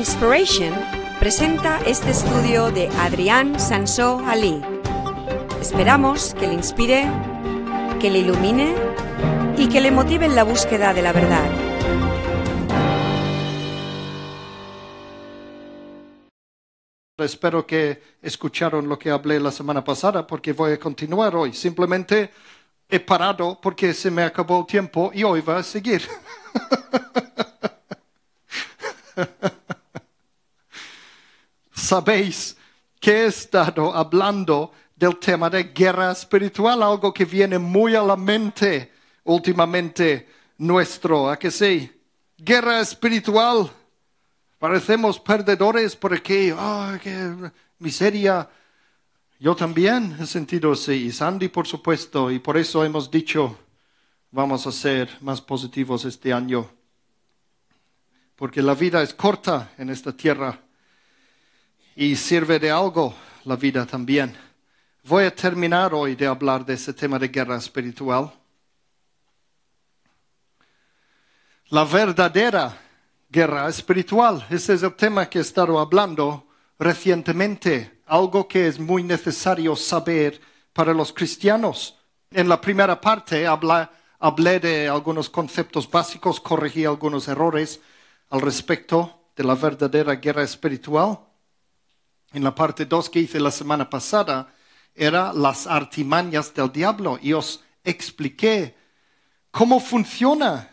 Inspiration presenta este estudio de Adrián Sansó Ali. Esperamos que le inspire, que le ilumine y que le motive en la búsqueda de la verdad. Espero que escucharon lo que hablé la semana pasada porque voy a continuar hoy. Simplemente he parado porque se me acabó el tiempo y hoy va a seguir. Sabéis que he estado hablando del tema de guerra espiritual, algo que viene muy a la mente últimamente nuestro, ¿a que sí? Guerra espiritual. Parecemos perdedores porque, oh, qué miseria. Yo también he sentido así, y Sandy por supuesto, y por eso hemos dicho, vamos a ser más positivos este año, porque la vida es corta en esta tierra y sirve de algo la vida también. Voy a terminar hoy de hablar de ese tema de guerra espiritual. La verdadera guerra espiritual, ese es el tema que he estado hablando recientemente, algo que es muy necesario saber para los cristianos. En la primera parte hablé de algunos conceptos básicos, corregí algunos errores al respecto de la verdadera guerra espiritual en la parte 2 que hice la semana pasada, era las artimañas del diablo y os expliqué cómo funciona,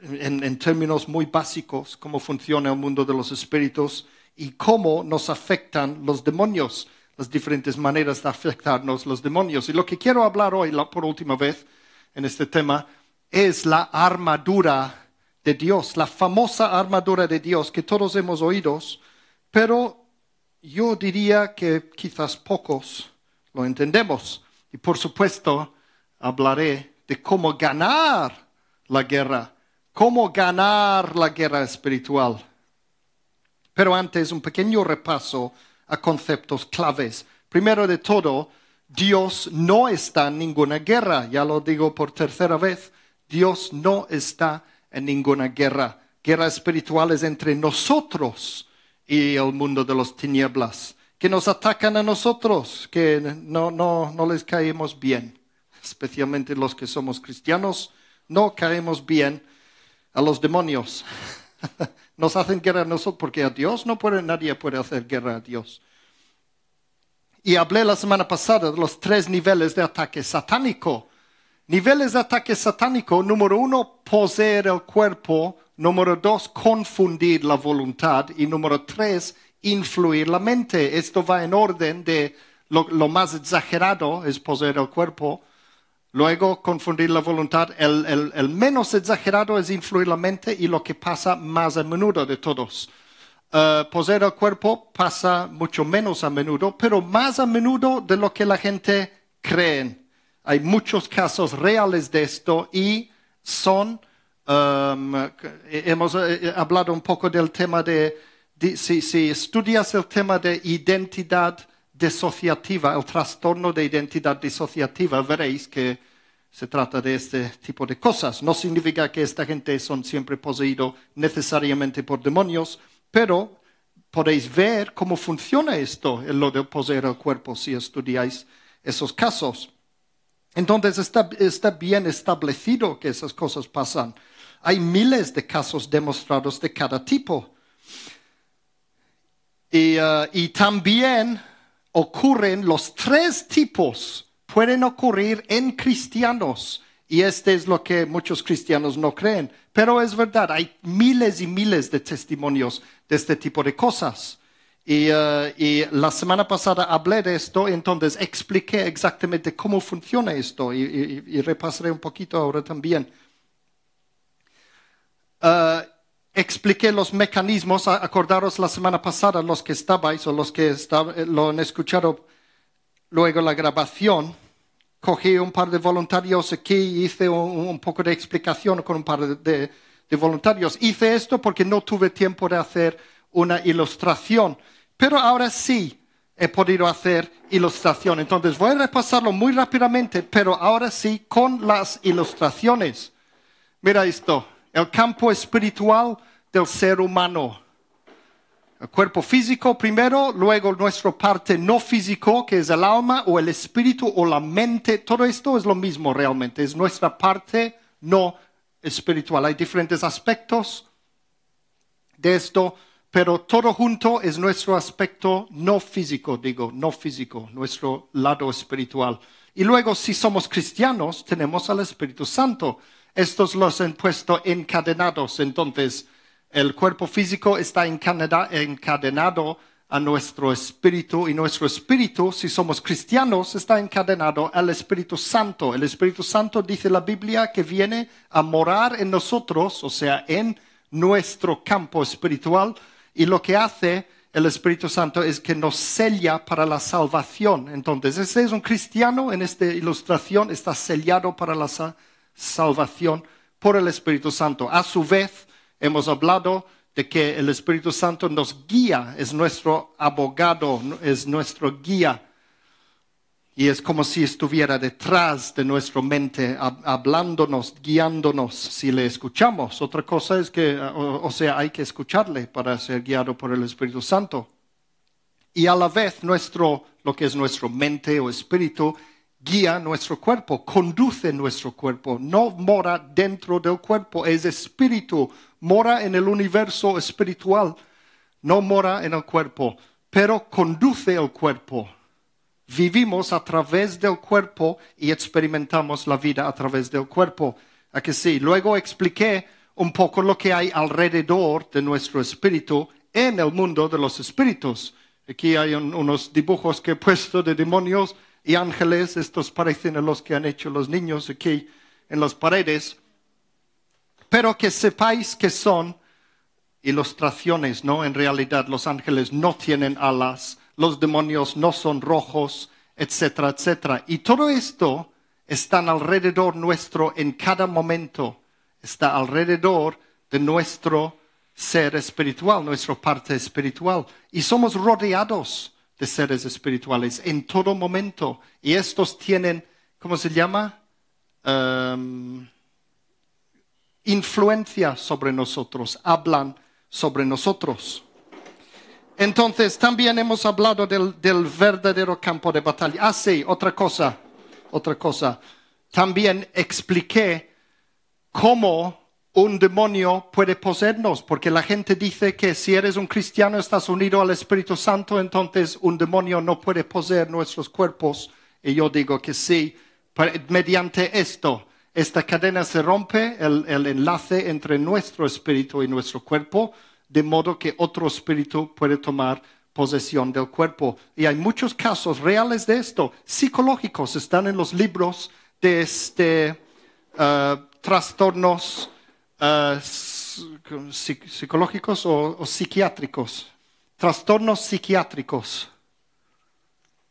en, términos muy básicos, cómo funciona el mundo de los espíritus y cómo nos afectan los demonios, las diferentes maneras de afectarnos los demonios. Y lo que quiero hablar hoy, por última vez, en este tema, es la armadura de Dios, la famosa armadura de Dios que todos hemos oído, pero yo diría que quizás pocos lo entendemos. Y por supuesto, hablaré de cómo ganar la guerra, cómo ganar la guerra espiritual. Pero antes, un pequeño repaso a conceptos claves. Primero de todo, Dios no está en ninguna guerra. Ya lo digo por tercera vez. Dios no está en ninguna guerra. Guerra espiritual es entre nosotros y el mundo de las tinieblas, que nos atacan a nosotros, que no, no, no les caemos bien, especialmente los que somos cristianos, no caemos bien a los demonios. Nos hacen guerra a nosotros porque a Dios no puede, nadie puede hacer guerra a Dios. Y hablé la semana pasada de los tres niveles de ataque satánico. Niveles de ataque satánico, número uno, poseer el cuerpo Número dos, confundir la voluntad. Y número tres, influir la mente. Esto va en orden de lo, más exagerado es poseer el cuerpo. Luego, confundir la voluntad. El, menos exagerado es influir la mente y lo que pasa más a menudo de todos. Uh, poseer el cuerpo pasa mucho menos a menudo, pero más a menudo de lo que la gente cree. Hay muchos casos reales de esto y son Um, hemos eh, hablado un poco del tema de, si, estudias el tema de identidad disociativa, el trastorno de identidad disociativa, veréis que se trata de este tipo de cosas. No significa que esta gente son siempre poseídos necesariamente por demonios, pero podéis ver cómo funciona esto, lo de poseer el cuerpo, si estudiáis esos casos. Entonces está bien establecido que esas cosas pasan. Hay miles de casos demostrados de cada tipo. Y, uh, y también ocurren los tres tipos, pueden ocurrir en cristianos. Y este es lo que muchos cristianos no creen. Pero es verdad, hay miles y miles de testimonios de este tipo de cosas. Y, uh, y, la semana pasada hablé de esto, entonces expliqué exactamente cómo funciona esto y, y repasaré un poquito ahora también. Uh, expliqué los mecanismos, acordaros la semana pasada, los que estabais o los que eh, lo han escuchado luego la grabación, cogí un par de voluntarios aquí y hice un, poco de explicación con un par de, voluntarios. Hice esto porque no tuve tiempo de hacer una ilustración, pero ahora sí he podido hacer ilustración. Entonces voy a repasarlo muy rápidamente, pero ahora sí con las ilustraciones. Mira esto el campo espiritual del ser humano. El cuerpo físico primero, luego nuestra parte no físico, que es el alma o el espíritu o la mente. Todo esto es lo mismo realmente, es nuestra parte no espiritual. Hay diferentes aspectos de esto, pero todo junto es nuestro aspecto no físico, digo, no físico, nuestro lado espiritual. Y luego, si somos cristianos, tenemos al Espíritu Santo. Estos los han puesto encadenados, entonces el cuerpo físico está encadenado a nuestro espíritu y nuestro espíritu, si somos cristianos, está encadenado al Espíritu Santo. El Espíritu Santo dice la Biblia que viene a morar en nosotros, o sea, en nuestro campo espiritual, y lo que hace el Espíritu Santo es que nos sella para la salvación. Entonces, ese es un cristiano en esta ilustración, está sellado para la salvación por el Espíritu Santo. A su vez, hemos hablado de que el Espíritu Santo nos guía, es nuestro abogado, es nuestro guía. Y es como si estuviera detrás de nuestra mente, hablándonos, guiándonos, si le escuchamos. Otra cosa es que, o, sea, hay que escucharle para ser guiado por el Espíritu Santo. Y a la vez, nuestro, lo que es nuestra mente o espíritu, guía nuestro cuerpo, conduce nuestro cuerpo, no mora dentro del cuerpo, es espíritu, mora en el universo espiritual, no mora en el cuerpo, pero conduce el cuerpo. Vivimos a través del cuerpo y experimentamos la vida a través del cuerpo. ¿A que sí? Luego expliqué un poco lo que hay alrededor de nuestro espíritu en el mundo de los espíritus. Aquí hay unos dibujos que he puesto de demonios y ángeles, estos parecen a los que han hecho los niños aquí en las paredes, pero que sepáis que son ilustraciones, ¿no? En realidad los ángeles no tienen alas, los demonios no son rojos, etcétera, etcétera. Y todo esto está alrededor nuestro en cada momento, está alrededor de nuestro ser espiritual, nuestra parte espiritual. Y somos rodeados de seres espirituales en todo momento. Y estos tienen, ¿cómo se llama? Um, influencia sobre nosotros, hablan sobre nosotros. Entonces, también hemos hablado del, verdadero campo de batalla. Ah, sí, otra cosa, otra cosa. También expliqué cómo un demonio puede poseernos, porque la gente dice que si eres un cristiano estás unido al Espíritu Santo, entonces un demonio no puede poseer nuestros cuerpos. Y yo digo que sí, mediante esto, esta cadena se rompe, el enlace entre nuestro espíritu y nuestro cuerpo, de modo que otro espíritu puede tomar posesión del cuerpo. Y hay muchos casos reales de esto, psicológicos, están en los libros de este, uh, trastornos uh, psicológicos o, o, psiquiátricos, trastornos psiquiátricos.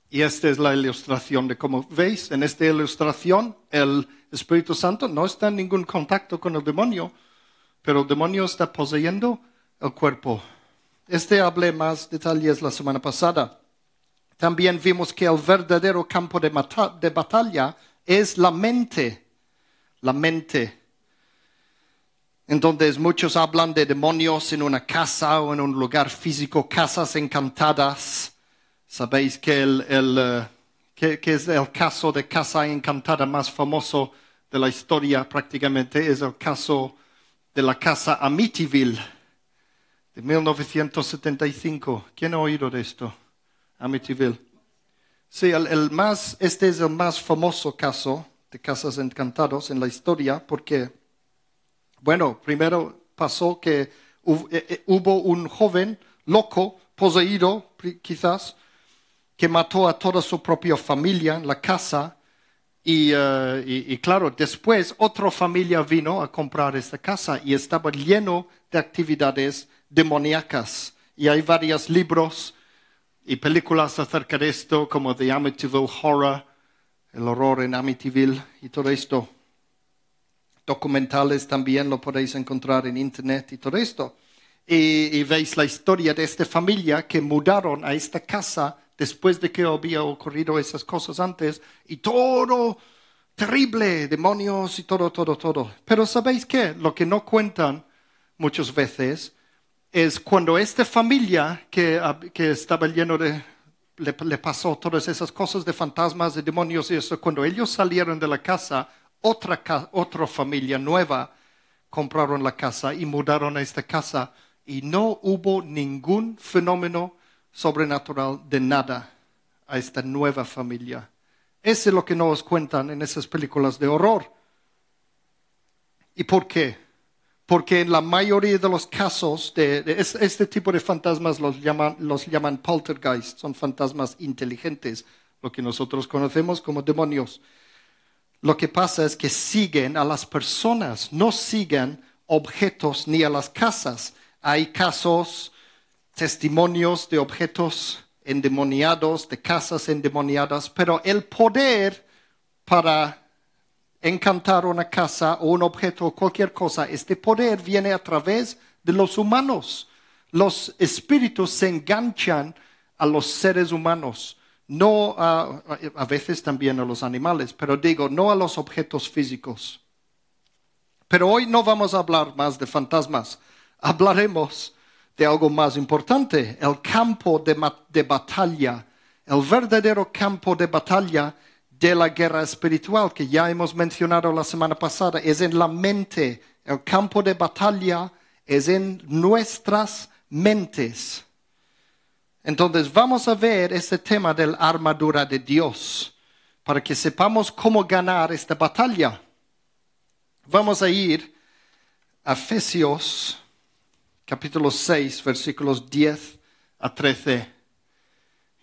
Y esta es la ilustración de cómo veis, en esta ilustración el Espíritu Santo no está en ningún contacto con el demonio, pero el demonio está poseyendo el cuerpo. Este hablé más detalles la semana pasada. También vimos que el verdadero campo de, de batalla es la mente. La mente entonces muchos hablan de demonios en una casa o en un lugar físico, casas encantadas. Sabéis que, el, eh, que, es el caso de casa encantada más famoso de la historia prácticamente, es el caso de la casa Amityville de 1975. ¿Quién ha oído de esto? Amityville. Sí, el, más, este es el más famoso caso de casas encantadas en la historia porque bueno, primero pasó que eh, eh, hubo un joven loco, poseído quizás, que mató a toda su propia familia en la casa. Eh, y, claro, después otra familia vino a comprar esta casa y estaba lleno de actividades demoníacas. Y hay varios libros y películas acerca de esto, como The Amityville Horror, el horror en Amityville y todo esto documentales también lo podéis encontrar en internet y todo esto. Y, veis la historia de esta familia que mudaron a esta casa después de que había ocurrido esas cosas antes y todo terrible, demonios y todo, todo, todo. Pero ¿sabéis qué? Lo que no cuentan muchas veces es cuando esta familia que, que estaba lleno de, le, le, pasó todas esas cosas de fantasmas, de demonios y eso, cuando ellos salieron de la casa, otra, otra familia nueva compraron la casa y mudaron a esta casa y no hubo ningún fenómeno sobrenatural de nada a esta nueva familia. Eso es lo que nos cuentan en esas películas de horror. ¿Y por qué? Porque en la mayoría de los casos de, este tipo de fantasmas los llaman, los llaman poltergeist, son fantasmas inteligentes, lo que nosotros conocemos como demonios. Lo que pasa es que siguen a las personas, no siguen objetos ni a las casas. Hay casos, testimonios de objetos endemoniados, de casas endemoniadas, pero el poder para encantar una casa o un objeto o cualquier cosa, este poder viene a través de los humanos. Los espíritus se enganchan a los seres humanos, no a, a veces también a los animales, pero digo, no a los objetos físicos. Pero hoy no vamos a hablar más de fantasmas, hablaremos de algo más importante, el campo de, batalla, el verdadero campo de batalla de la guerra espiritual que ya hemos mencionado la semana pasada, es en la mente. El campo de batalla es en nuestras mentes. Entonces vamos a ver este tema de la armadura de Dios para que sepamos cómo ganar esta batalla. Vamos a ir a Efesios capítulo 6, versículos 10 a 13.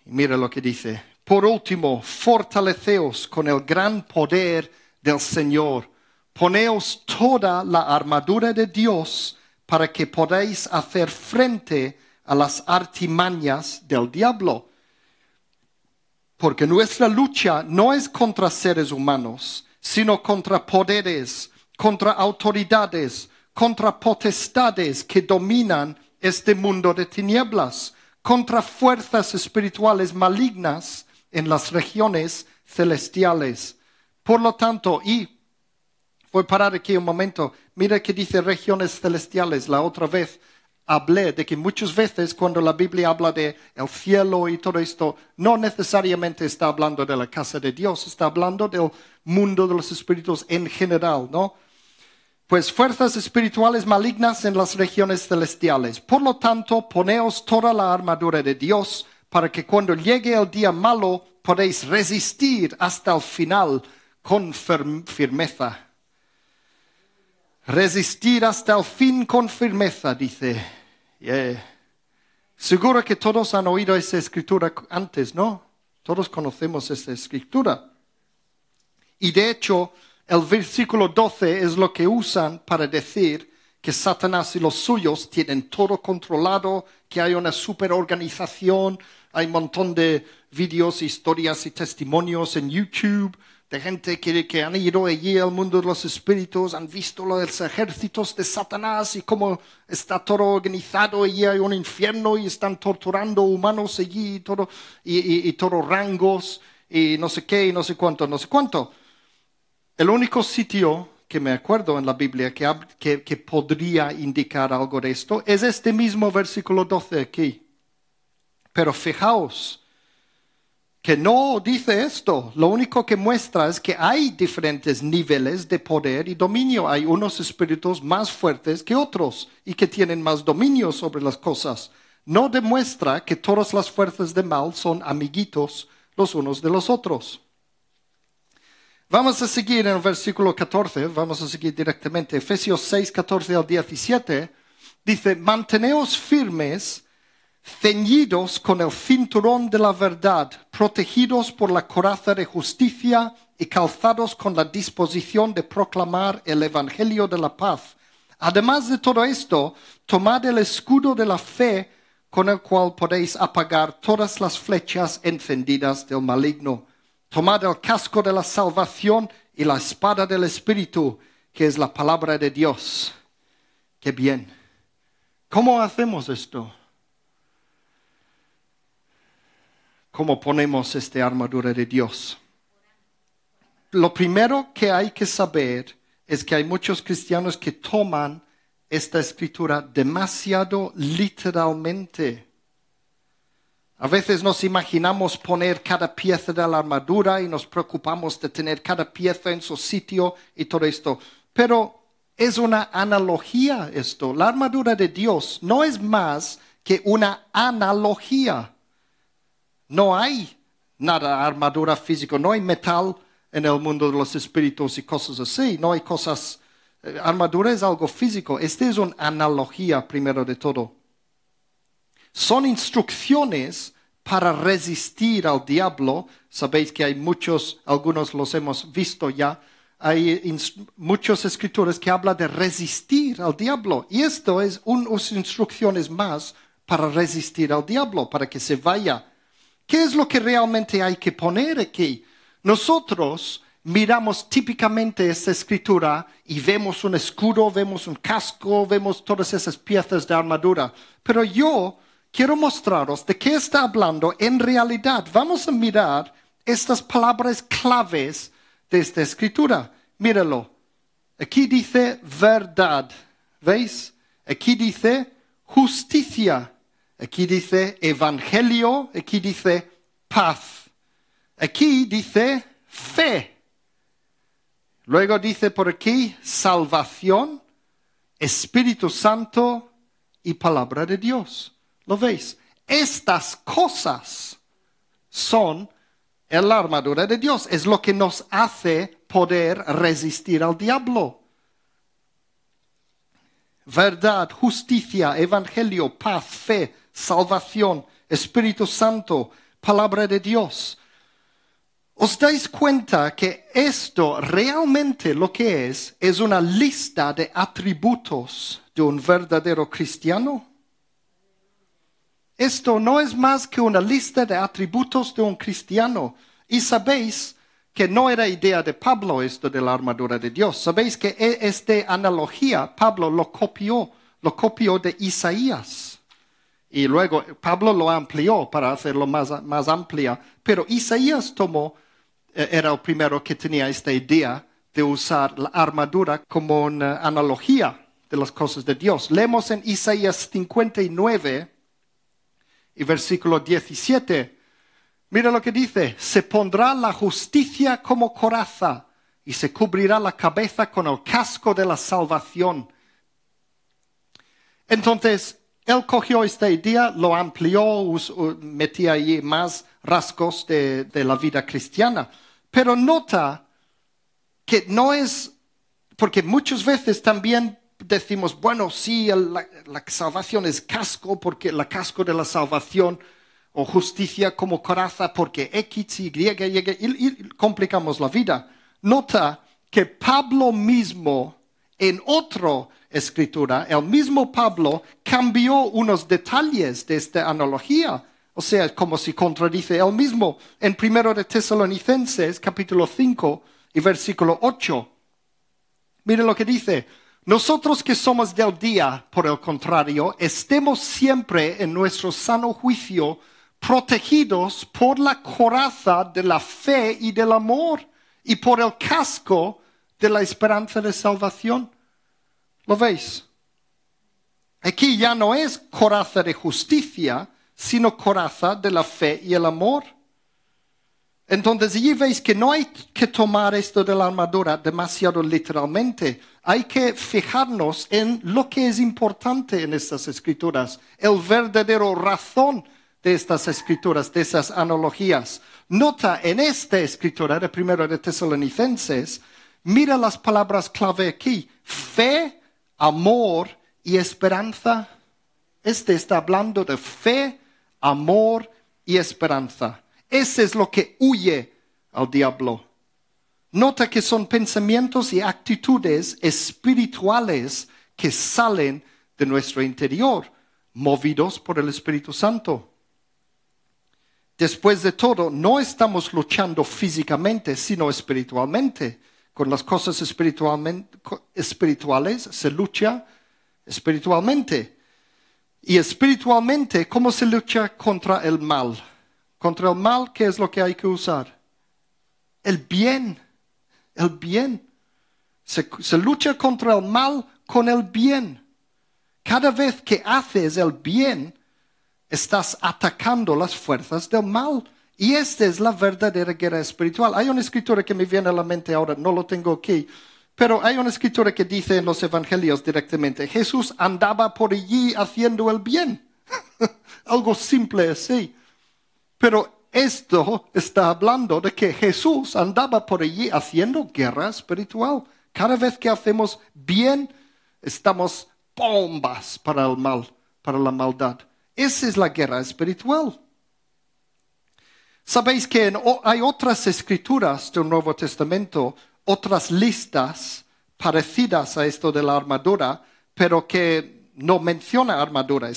Y mira lo que dice. Por último, fortaleceos con el gran poder del Señor. Poneos toda la armadura de Dios para que podáis hacer frente a las artimañas del diablo. Porque nuestra lucha no es contra seres humanos, sino contra poderes, contra autoridades, contra potestades que dominan este mundo de tinieblas, contra fuerzas espirituales malignas en las regiones celestiales. Por lo tanto, y voy a parar aquí un momento, mira que dice regiones celestiales. La otra vez hablé de que muchas veces cuando la Biblia habla de el cielo y todo esto, no necesariamente está hablando de la casa de Dios, está hablando del mundo de los espíritus en general, ¿no? Pues fuerzas espirituales malignas en las regiones celestiales. Por lo tanto, poneos toda la armadura de Dios para que cuando llegue el día malo podéis resistir hasta el final con firmeza. Resistir hasta el fin con firmeza, dice. Seguro que todos han oído esa escritura antes, ¿no? Todos conocemos esa escritura. Y de hecho, el versículo 12 es lo que usan para decir que Satanás y los suyos tienen todo controlado, que hay una superorganización, hay un montón de vídeos, historias y testimonios en YouTube de gente que, que, han ido allí al mundo de los espíritus, han visto los ejércitos de Satanás y cómo está todo organizado, allí hay un infierno y están torturando humanos allí y todo, y, y todos rangos y no sé qué y no sé cuánto, no sé cuánto. El único sitio que me acuerdo en la Biblia que, que, podría indicar algo de esto es este mismo versículo 12 aquí. Pero fijaos que no dice esto. Lo único que muestra es que hay diferentes niveles de poder y dominio. Hay unos espíritus más fuertes que otros y que tienen más dominio sobre las cosas. No demuestra que todas las fuerzas de mal son amiguitos los unos de los otros. Vamos a seguir en el versículo 14, vamos a seguir directamente. Efesios 6, 14 al 17, dice, manteneos firmes, ceñidos con el cinturón de la verdad, protegidos por la coraza de justicia y calzados con la disposición de proclamar el Evangelio de la paz. Además de todo esto, tomad el escudo de la fe con el cual podéis apagar todas las flechas encendidas del maligno Tomad el casco de la salvación y la espada del Espíritu, que es la palabra de Dios. Qué bien. ¿Cómo hacemos esto? ¿Cómo ponemos esta armadura de Dios? Lo primero que hay que saber es que hay muchos cristianos que toman esta escritura demasiado literalmente. A veces nos imaginamos poner cada pieza de la armadura y nos preocupamos de tener cada pieza en su sitio y todo esto. Pero es una analogía esto. La armadura de Dios no es más que una analogía. No hay nada armadura física, no hay metal en el mundo de los espíritus y cosas así, no hay cosas. Eh, armadura es algo físico. Esta es una analogía primero de todo. Son instrucciones para resistir al diablo. Sabéis que hay muchos, algunos los hemos visto ya. Hay muchas escrituras que hablan de resistir al diablo. Y esto es unas instrucciones más para resistir al diablo, para que se vaya. ¿Qué es lo que realmente hay que poner aquí? Nosotros miramos típicamente esta escritura y vemos un escudo, vemos un casco, vemos todas esas piezas de armadura. Pero yo quiero mostraros de qué está hablando en realidad. Vamos a mirar estas palabras claves de esta escritura. Míralo. Aquí dice verdad. ¿Veis? Aquí dice justicia. Aquí dice evangelio. Aquí dice paz. Aquí dice fe. Luego dice por aquí salvación, Espíritu Santo y palabra de Dios. ¿Lo veis? Estas cosas son la armadura de Dios. Es lo que nos hace poder resistir al diablo. Verdad, justicia, evangelio, paz, fe, salvación, Espíritu Santo, palabra de Dios. ¿Os dais cuenta que esto realmente lo que es es una lista de atributos de un verdadero cristiano? Esto no es más que una lista de atributos de un cristiano. Y sabéis que no era idea de Pablo esto de la armadura de Dios. Sabéis que e, esta analogía Pablo lo copió, lo copió de Isaías. Y luego Pablo lo amplió para hacerlo más, más amplia. Pero Isaías tomó, eh, era el primero que tenía esta idea de usar la armadura como una analogía de las cosas de Dios. Leemos en Isaías 59, y versículo 17. Mira lo que dice, se pondrá la justicia como coraza y se cubrirá la cabeza con el casco de la salvación. Entonces, él cogió esta idea, lo amplió, metía ahí más rasgos de, de la vida cristiana. Pero nota que no es, porque muchas veces también decimos, bueno, sí, la, salvación es casco, porque la casco de la salvación, o justicia como coraza, porque X, Y, Y, y, complicamos la vida. Nota que Pablo mismo, en otra escritura, el mismo Pablo cambió unos detalles de esta analogía. O sea, como si contradice él mismo. En primero de Tesalonicenses, capítulo 5 y versículo 8. Miren lo que dice nosotros que somos del día, por el contrario, estemos siempre en nuestro sano juicio protegidos por la coraza de la fe y del amor y por el casco de la esperanza de salvación. ¿Lo veis? Aquí ya no es coraza de justicia, sino coraza de la fe y el amor. Entonces allí veis que no hay que tomar esto de la armadura demasiado literalmente. Hay que fijarnos en lo que es importante en estas escrituras, el verdadero razón de estas escrituras, de esas analogías. Nota en esta escritura de primero de Tesalonicenses, mira las palabras clave aquí, fe, amor y esperanza. Este está hablando de fe, amor y esperanza. Ese es lo que huye al diablo. Nota que son pensamientos y actitudes espirituales que salen de nuestro interior, movidos por el Espíritu Santo. Después de todo, no estamos luchando físicamente, sino espiritualmente. Con las cosas espirituales se lucha espiritualmente. Y espiritualmente, ¿cómo se lucha contra el mal? Contra el mal, ¿qué es lo que hay que usar? El bien, el bien. Se, lucha contra el mal con el bien. Cada vez que haces el bien, estás atacando las fuerzas del mal. Y esta es la verdadera guerra espiritual. Hay una escritura que me viene a la mente ahora, no lo tengo aquí, pero hay una escritura que dice en los evangelios directamente, Jesús andaba por allí haciendo el bien. Algo simple así. Pero esto está hablando de que Jesús andaba por allí haciendo guerra espiritual. Cada vez que hacemos bien, estamos bombas para el mal, para la maldad. Esa es la guerra espiritual. Sabéis que hay otras escrituras del Nuevo Testamento, otras listas parecidas a esto de la armadura, pero que no mencionan armadura,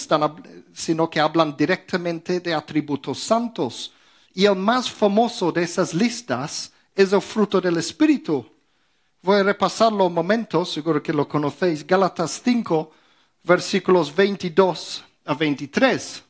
sino que hablan directamente de atributos santos. Y el más famoso de esas listas es el fruto del Espíritu. Voy a repasarlo un momento, seguro que lo conocéis. Gálatas 5, versículos 22 a 23.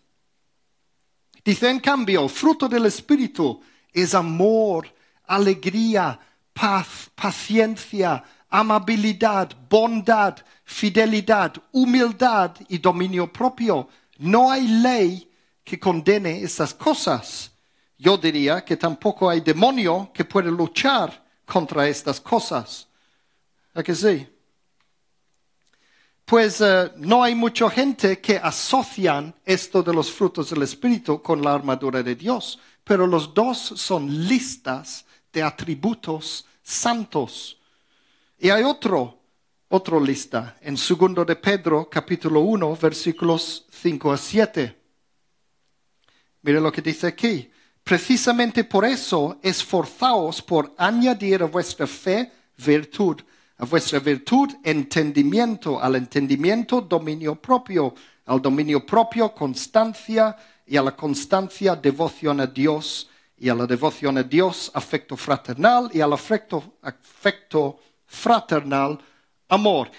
Dice, en cambio, el fruto del Espíritu es amor, alegría, paz, paciencia, amabilidad, bondad, fidelidad, humildad y dominio propio. No hay ley que condene estas cosas. Yo diría que tampoco hay demonio que pueda luchar contra estas cosas. ¿A que sí? Pues eh, no hay mucha gente que asocian esto de los frutos del Espíritu con la armadura de Dios, pero los dos son listas de atributos santos. Y hay otro, otra lista en segundo de Pedro, capítulo 1, versículos 5 a 7. Mire lo que dice aquí. Precisamente por eso esforzaos por añadir a vuestra fe virtud, a vuestra virtud entendimiento, al entendimiento dominio propio, al dominio propio constancia y a la constancia devoción a Dios y a la devoción a Dios afecto fraternal y al afecto, afecto fraternal amor.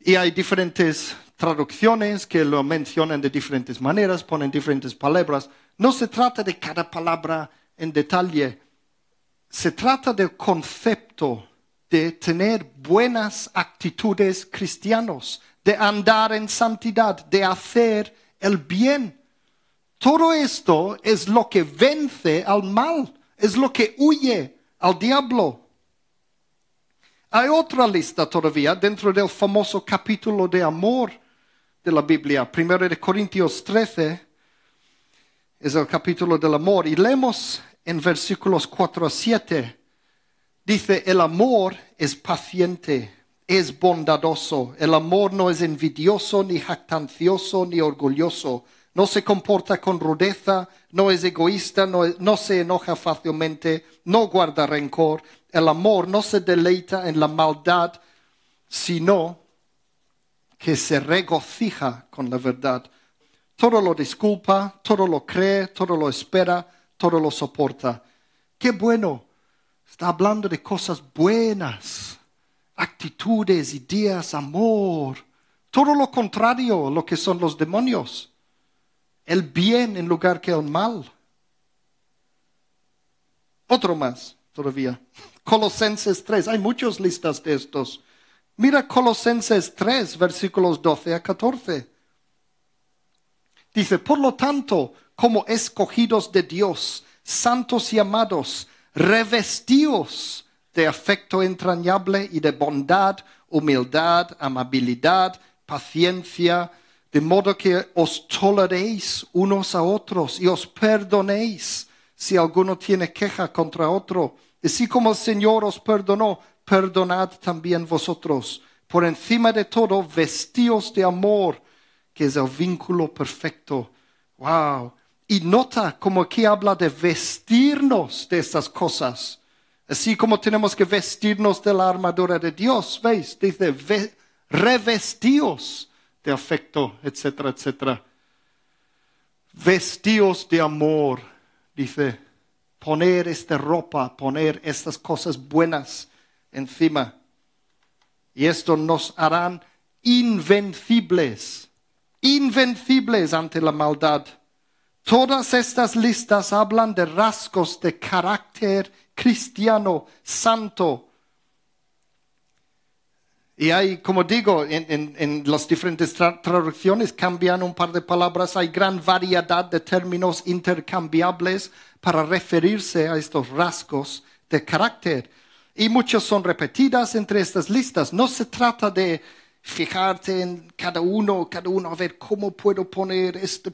Y hay diferentes traducciones que lo mencionan de diferentes maneras, ponen diferentes palabras. No se trata de cada palabra en detalle, se trata del concepto de tener buenas actitudes cristianos, de andar en santidad, de hacer el bien. Todo esto es lo que vence al mal, es lo que huye al diablo. Hay otra lista todavía dentro del famoso capítulo de amor de la Biblia, primero de Corintios 13, es el capítulo del amor. Y leemos en versículos 4 a 7. Dice, el amor es paciente, es bondadoso. El amor no es envidioso, ni jactancioso, ni orgulloso. No se comporta con rudeza, no es egoísta, no, no se enoja fácilmente, no guarda rencor. El amor no se deleita en la maldad, sino que se regocija con la verdad. Todo lo disculpa, todo lo cree, todo lo espera, todo lo soporta. Qué bueno. Está hablando de cosas buenas, actitudes, ideas, amor. Todo lo contrario a lo que son los demonios. El bien en lugar que el mal. Otro más todavía. Colosenses 3. Hay muchas listas de estos. Mira Colosenses 3, versículos 12 a 14. Dice, por lo tanto, como escogidos de Dios, santos y amados, revestidos de afecto entrañable y de bondad, humildad, amabilidad, paciencia, de modo que os toleréis unos a otros y os perdonéis si alguno tiene queja contra otro. Así como el Señor os perdonó, perdonad también vosotros. Por encima de todo, vestíos de amor, que es el vínculo perfecto. Wow. Y nota como aquí habla de vestirnos de estas cosas. Así como tenemos que vestirnos de la armadura de Dios, ¿veis? Dice, revestíos de afecto, etcétera, etcétera. Vestíos de amor, dice, poner esta ropa, poner estas cosas buenas encima. Y esto nos harán invencibles, invencibles ante la maldad. Todas estas listas hablan de rasgos de carácter cristiano santo. Y hay, como digo, en, las diferentes tra- traducciones cambian un par de palabras. Hay gran variedad de términos intercambiables para referirse a estos rasgos de carácter. Y muchas son repetidas entre estas listas. No se trata de fijarte en cada uno, cada uno, a ver cómo puedo poner este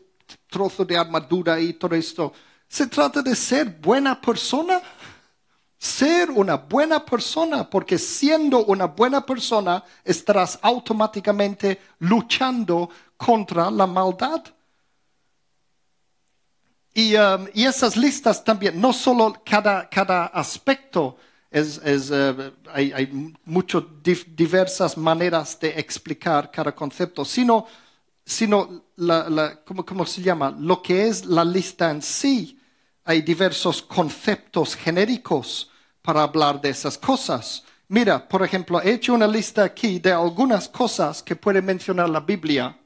trozo de armadura y todo esto. Se trata de ser buena persona ser una buena persona, porque siendo una buena persona estarás automáticamente luchando contra la maldad. Y, um, y esas listas también, no solo cada, cada aspecto, es, eh, hay, hay muchas diversas maneras de explicar cada concepto, sino, sino ¿cómo, ¿cómo se llama? Lo que es la lista en sí. Hay diversos conceptos genéricos para hablar de esas cosas. Mira, por ejemplo, he hecho una lista aquí de algunas cosas que puede mencionar la Biblia.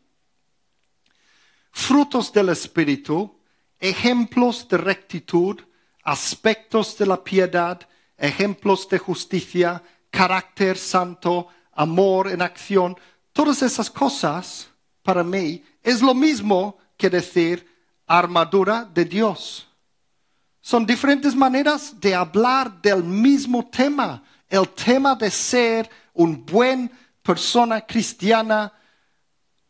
Frutos del Espíritu, ejemplos de rectitud, aspectos de la piedad, ejemplos de justicia, carácter santo, amor en acción. Todas esas cosas, para mí, es lo mismo que decir armadura de Dios. Son diferentes maneras de hablar del mismo tema, el tema de ser un buen persona cristiana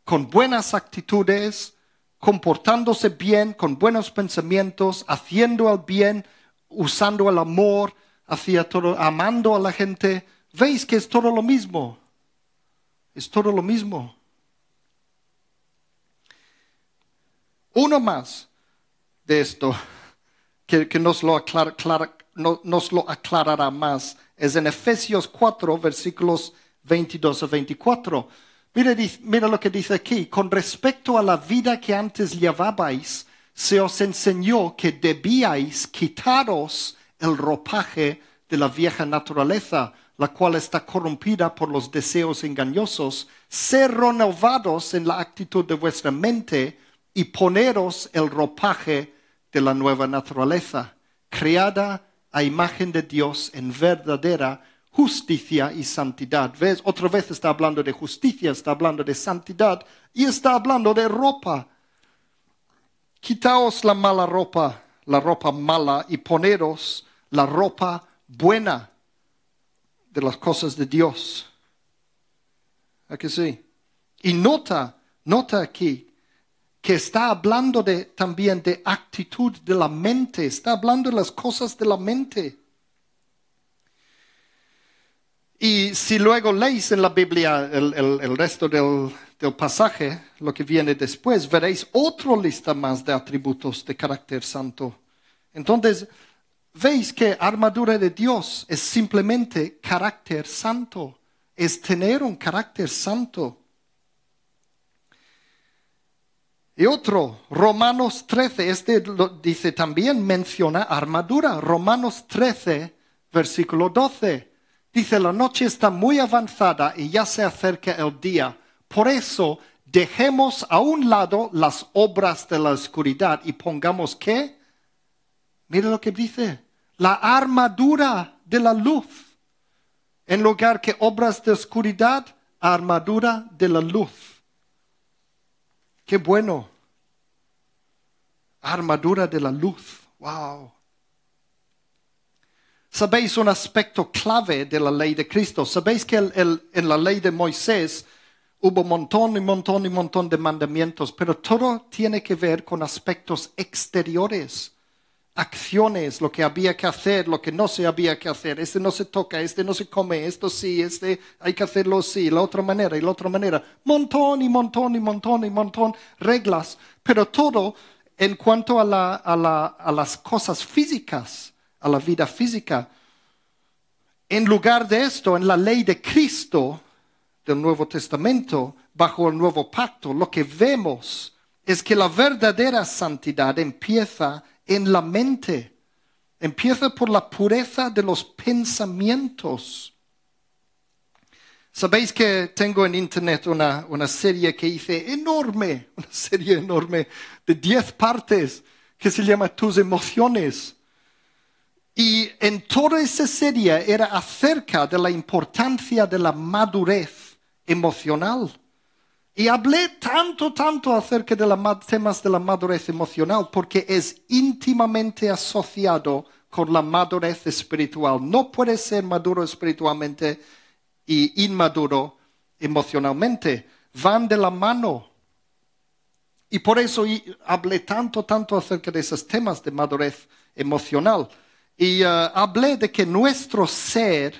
con buenas actitudes, comportándose bien, con buenos pensamientos, haciendo el bien, usando el amor hacia todo, amando a la gente. ¿Veis que es todo lo mismo? Es todo lo mismo. Uno más de esto que, nos, lo no- nos lo aclarará más es en Efesios 4, versículos 22 a 24. Mira, lo que dice aquí. Con respecto a la vida que antes llevabais, se os enseñó que debíais quitaros el ropaje de la vieja naturaleza, la cual está corrompida por los deseos engañosos, ser renovados en la actitud de vuestra mente y poneros el ropaje de la nueva naturaleza, creada a imagen de Dios en verdadera justicia y santidad. ¿Ves? Otra vez está hablando de justicia, está hablando de santidad y está hablando de ropa. Quitaos la mala ropa, la ropa mala, y poneros la ropa buena de las cosas de Dios. ¿A que sí? Y nota, nota aquí que está hablando de, también de actitud de la mente, está hablando de las cosas de la mente. Y si luego leéis en la Biblia el, el- resto del, del pasaje, lo que viene después, veréis otra lista más de atributos de carácter santo. Entonces, veis que armadura de Dios es simplemente carácter santo, es tener un carácter santo. Y otro, Romanos 13, este dice también, menciona armadura. Romanos 13, versículo 12. Dice, la noche está muy avanzada y ya se acerca el día. Por eso, dejemos a un lado las obras de la oscuridad y pongamos qué? Mira lo que dice, la armadura de la luz. En lugar que obras de oscuridad, armadura de la luz. Qué bueno. Armadura de la luz. Wow. Sabéis un aspecto clave de la ley de Cristo. Sabéis que en la ley de Moisés hubo montón y montón y montón de mandamientos, pero todo tiene que ver con aspectos exteriores, acciones, lo que había que hacer, lo que no se había que hacer. Este no se toca, este no se come, esto sí, este hay que hacerlo así, la otra manera y la otra manera. Montón y montón y montón y montón reglas, pero todo en cuanto a las cosas físicas, a la vida física. En lugar de esto, en la ley de Cristo del Nuevo Testamento, bajo el nuevo pacto, lo que vemos es que la verdadera santidad empieza en la mente, empieza por la pureza de los pensamientos. Sabéis que tengo en internet una, una serie que hice enorme, una serie enorme de 10 partes que se llama Tus emociones. Y en toda esa serie era acerca de la importancia de la madurez emocional. Y hablé tanto, tanto acerca de los temas de la madurez emocional porque es íntimamente asociado con la madurez espiritual. No puede ser maduro espiritualmente y inmaduro emocionalmente. Van de la mano. Y por eso hablé tanto, tanto acerca de esos temas de madurez emocional. Y uh, hablé de que nuestro ser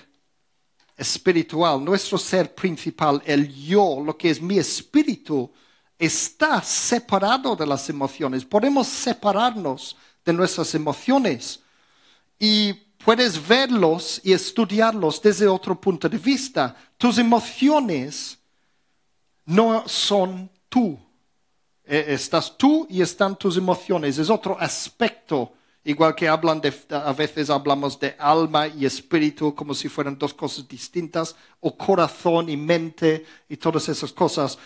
espiritual, nuestro ser principal, el yo, lo que es mi espíritu, está separado de las emociones. Podemos separarnos de nuestras emociones y puedes verlos y estudiarlos desde otro punto de vista. Tus emociones no son tú. E, estás tú y están tus emociones. Es otro aspecto Igual que hablan de, a veces hablamos de alma y espíritu como si fueran dos cosas distintas, o corazón y mente y todas esas cosas.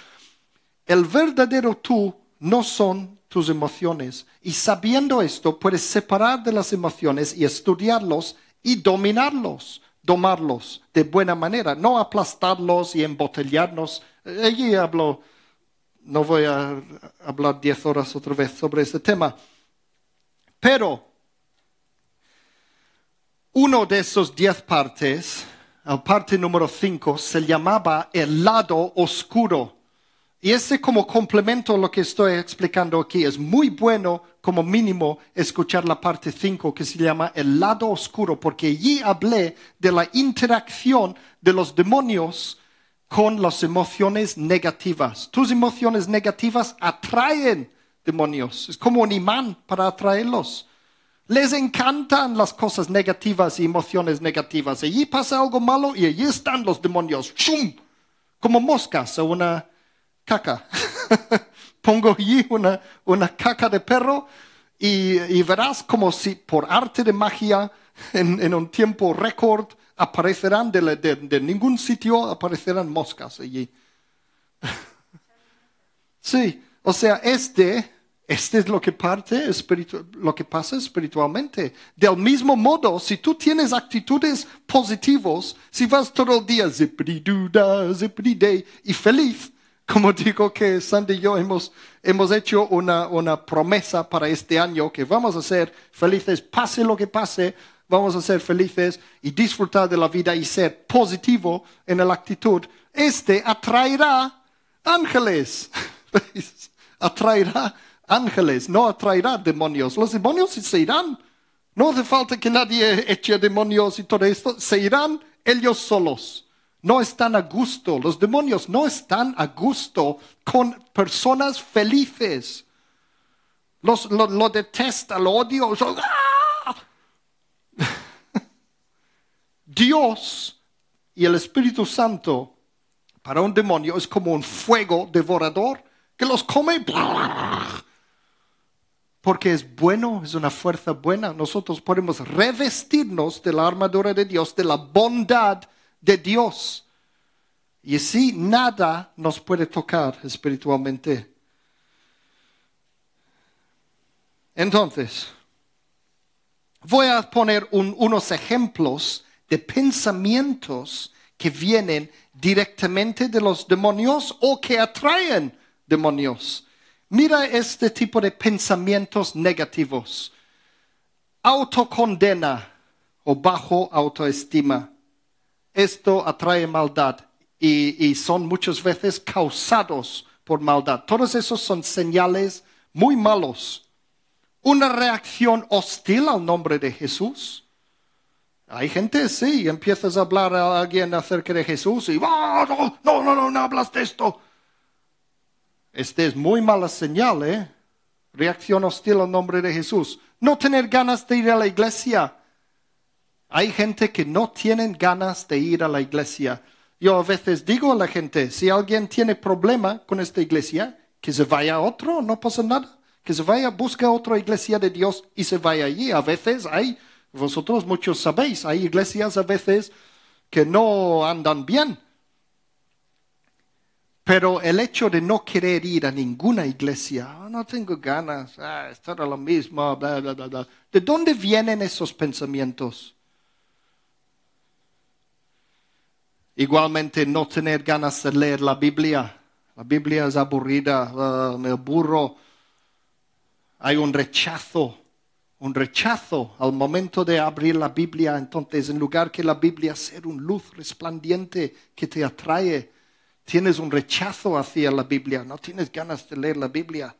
El verdadero tú no son tus emociones. Y sabiendo esto, puedes separar de las emociones y estudiarlos y dominarlos, domarlos de buena manera, no aplastarlos y embotellarnos. Allí hablo, no voy a hablar diez horas otra vez sobre este tema, pero uno de esos diez partes, la parte número cinco, se llamaba el lado oscuro. Y ese como complemento a lo que estoy explicando aquí es muy bueno como mínimo escuchar la parte cinco que se llama el lado oscuro, porque allí hablé de la interacción de los demonios con las emociones negativas. Tus emociones negativas atraen demonios, es como un imán para atraerlos. Les encantan las cosas negativas y emociones negativas. Allí pasa algo malo y allí están los demonios, ¡shum! como moscas o una caca. Pongo allí una, una caca de perro y, verás como si por arte de magia en, un tiempo récord aparecerán de, de, ningún sitio, aparecerán moscas allí. sí, o sea, este este es lo que, parte lo que pasa espiritualmente. Del mismo modo, si tú tienes actitudes positivas, si vas todo el día y feliz, como digo que Sandy y yo hemos, hemos hecho una, una promesa para este año, que vamos a ser felices, pase lo que pase, vamos a ser felices y disfrutar de la vida y ser positivo en la actitud, este atraerá ángeles, atraerá ángeles, no atraerá demonios. Los demonios se irán. No hace falta que nadie eche demonios y todo esto. Se irán ellos solos. No están a gusto. Los demonios no están a gusto con personas felices. Los, lo, detesta, lo odia. ¡ah! Dios y el Espíritu Santo para un demonio es como un fuego devorador que los come porque es bueno, es una fuerza buena. Nosotros podemos revestirnos de la armadura de Dios, de la bondad de Dios. Y así nada nos puede tocar espiritualmente. Entonces, voy a poner unos ejemplos de pensamientos que vienen directamente de los demonios o que atraen demonios. Mira este tipo de pensamientos negativos. Autocondena o bajo autoestima. Esto atrae maldad y, son muchas veces causados por maldad. Todos esos son señales muy malos. Una reacción hostil al nombre de Jesús. Hay gente, sí, empiezas a hablar a alguien acerca de Jesús y, oh, no, no, no, no, no hablas de esto. Este es muy mala señal, ¿eh? Reacción hostil al nombre de Jesús. No tener ganas de ir a la iglesia. Hay gente que no tienen ganas de ir a la iglesia. Yo a veces digo a la gente, si alguien tiene problema con esta iglesia, que se vaya a otro, no pasa nada. Que se vaya, busque otra iglesia de Dios y se vaya allí. A veces hay, vosotros muchos sabéis, hay iglesias a veces que no andan bien Pero el hecho de no querer ir a ninguna iglesia, "Ah, no tengo ganas, ah, es todo lo mismo, bla, bla, bla. ¿De dónde vienen esos pensamientos? Igualmente no tener ganas de leer la Biblia. La Biblia es aburrida, ah, me aburro. Hay un rechazo, un rechazo al momento de abrir la Biblia. Entonces, en lugar que la Biblia sea una luz resplandiente que te atrae, tienes un rechazo hacia la Biblia, no tienes ganas de leer la Biblia.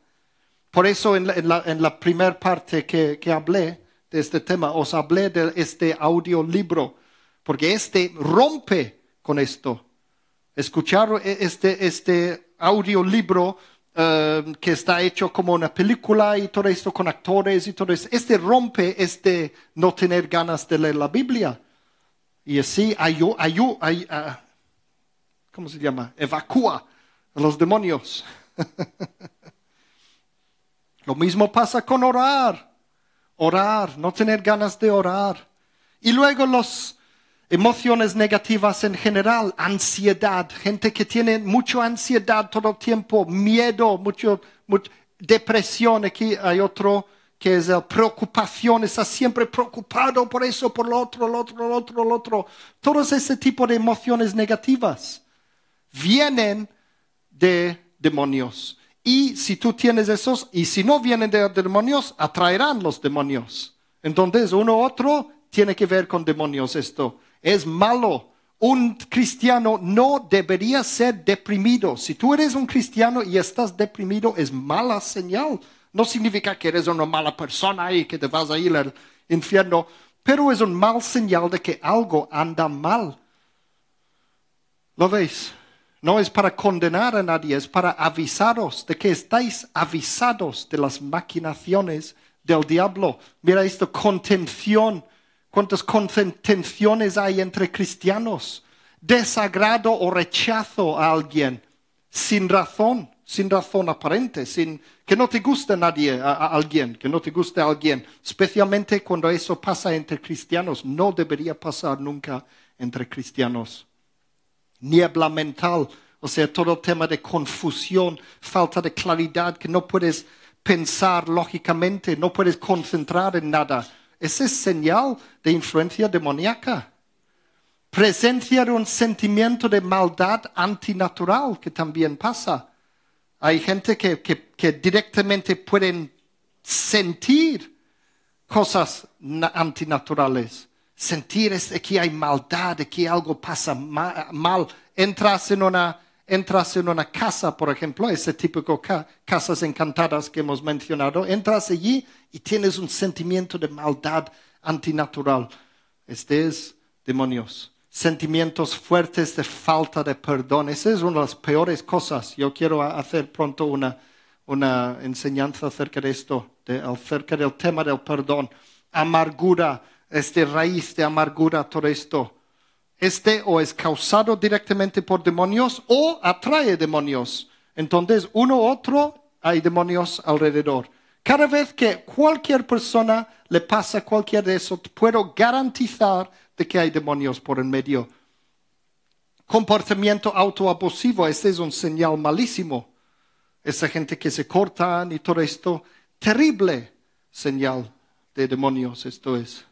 Por eso en la, en la- en la primera parte que, que hablé de este tema, os hablé de este audiolibro, porque este rompe con esto. Escuchar e- este, este audiolibro eh, que está hecho como una película y todo esto con actores y todo esto, este rompe este no tener ganas de leer la Biblia. Y así ayu, ayu, ay- ah, ¿cómo se llama? Evacúa a los demonios. Lo mismo pasa con orar. Orar, no tener ganas de orar. Y luego las emociones negativas en general, ansiedad, gente que tiene mucha ansiedad todo el tiempo, miedo, mucho, much- depresión. Aquí hay otro que es la preocupación, está siempre preocupado por eso, por lo otro, lo otro, lo otro, lo otro. Todos ese tipo de emociones negativas vienen de demonios. Y si tú tienes esos, y si no vienen de demonios, atraerán los demonios. Entonces, uno u otro tiene que ver con demonios esto. Es malo. Un cristiano no debería ser deprimido. Si tú eres un cristiano y estás deprimido, es mala señal. No significa que eres una mala persona y que te vas a ir al infierno, pero es un mal señal de que algo anda mal. ¿Lo veis? No es para condenar a nadie, es para avisaros de que estáis avisados de las maquinaciones del diablo. Mira esto, contención. ¿Cuántas contenciones hay entre cristianos? Desagrado o rechazo a alguien sin razón, sin razón aparente, sin que no te guste nadie, a, a alguien, que no te guste a alguien, especialmente cuando eso pasa entre cristianos. No debería pasar nunca entre cristianos niebla mental, o sea, todo tema de confusión, falta de claridad, que no puedes pensar lógicamente, no puedes concentrar en nada. Ese es señal de influencia demoníaca. Presencia de un sentimiento de maldad antinatural que también pasa. Hay gente que, que- que directamente pueden sentir cosas na- antinaturales. Sentir es que hay maldad, que algo pasa ma- mal. Entras en una, entras en una casa, por ejemplo, ese típico ca- casas encantadas que hemos mencionado. Entras allí y tienes un sentimiento de maldad antinatural. Este es demonios. Sentimientos fuertes de falta de perdón. Esa es una de las peores cosas. Yo quiero hacer pronto una, una enseñanza acerca de esto, de- acerca del tema del perdón. Amargura, este raíz de amargura, todo esto. Este o es causado directamente por demonios o atrae demonios. Entonces, uno u otro, hay demonios alrededor. Cada vez que cualquier persona le pasa cualquier de eso, puedo garantizar de que hay demonios por en medio. Comportamiento autoabusivo, este es un señal malísimo. Esa gente que se cortan y todo esto, terrible señal de demonios esto es.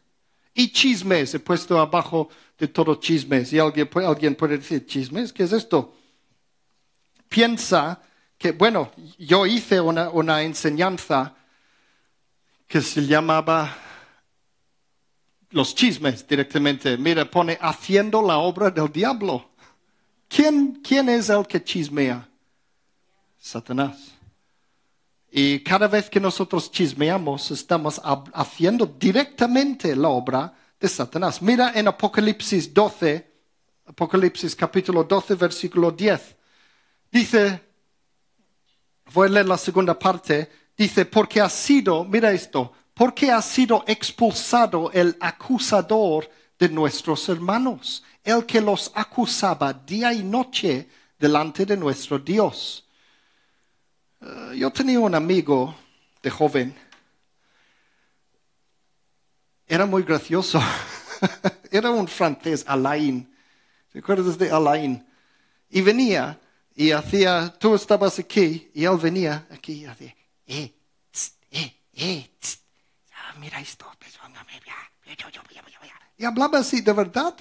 Y chismes, he puesto abajo de todo chismes. Y alguien, alguien puede decir, ¿chismes? ¿Qué es esto? Piensa que, bueno, yo hice una, una enseñanza que se llamaba los chismes directamente. Mira, pone haciendo la obra del diablo. ¿Quién, quién es el que chismea? Satanás. Y cada vez que nosotros chismeamos, estamos haciendo directamente la obra de Satanás. Mira en Apocalipsis 12, Apocalipsis capítulo 12, versículo 10. Dice, voy a leer la segunda parte, dice, porque ha sido, mira esto, porque ha sido expulsado el acusador de nuestros hermanos, el que los acusaba día y noche delante de nuestro Dios. Eh, yo tenía un amigo de joven, era muy gracioso, era un francés, Alain, ¿te acuerdas de Alain? Y venía y hacía, tú estabas aquí y él venía aquí y hacía, eh, tst, eh, eh, tst, ah, mira esto, y hablaba así de verdad.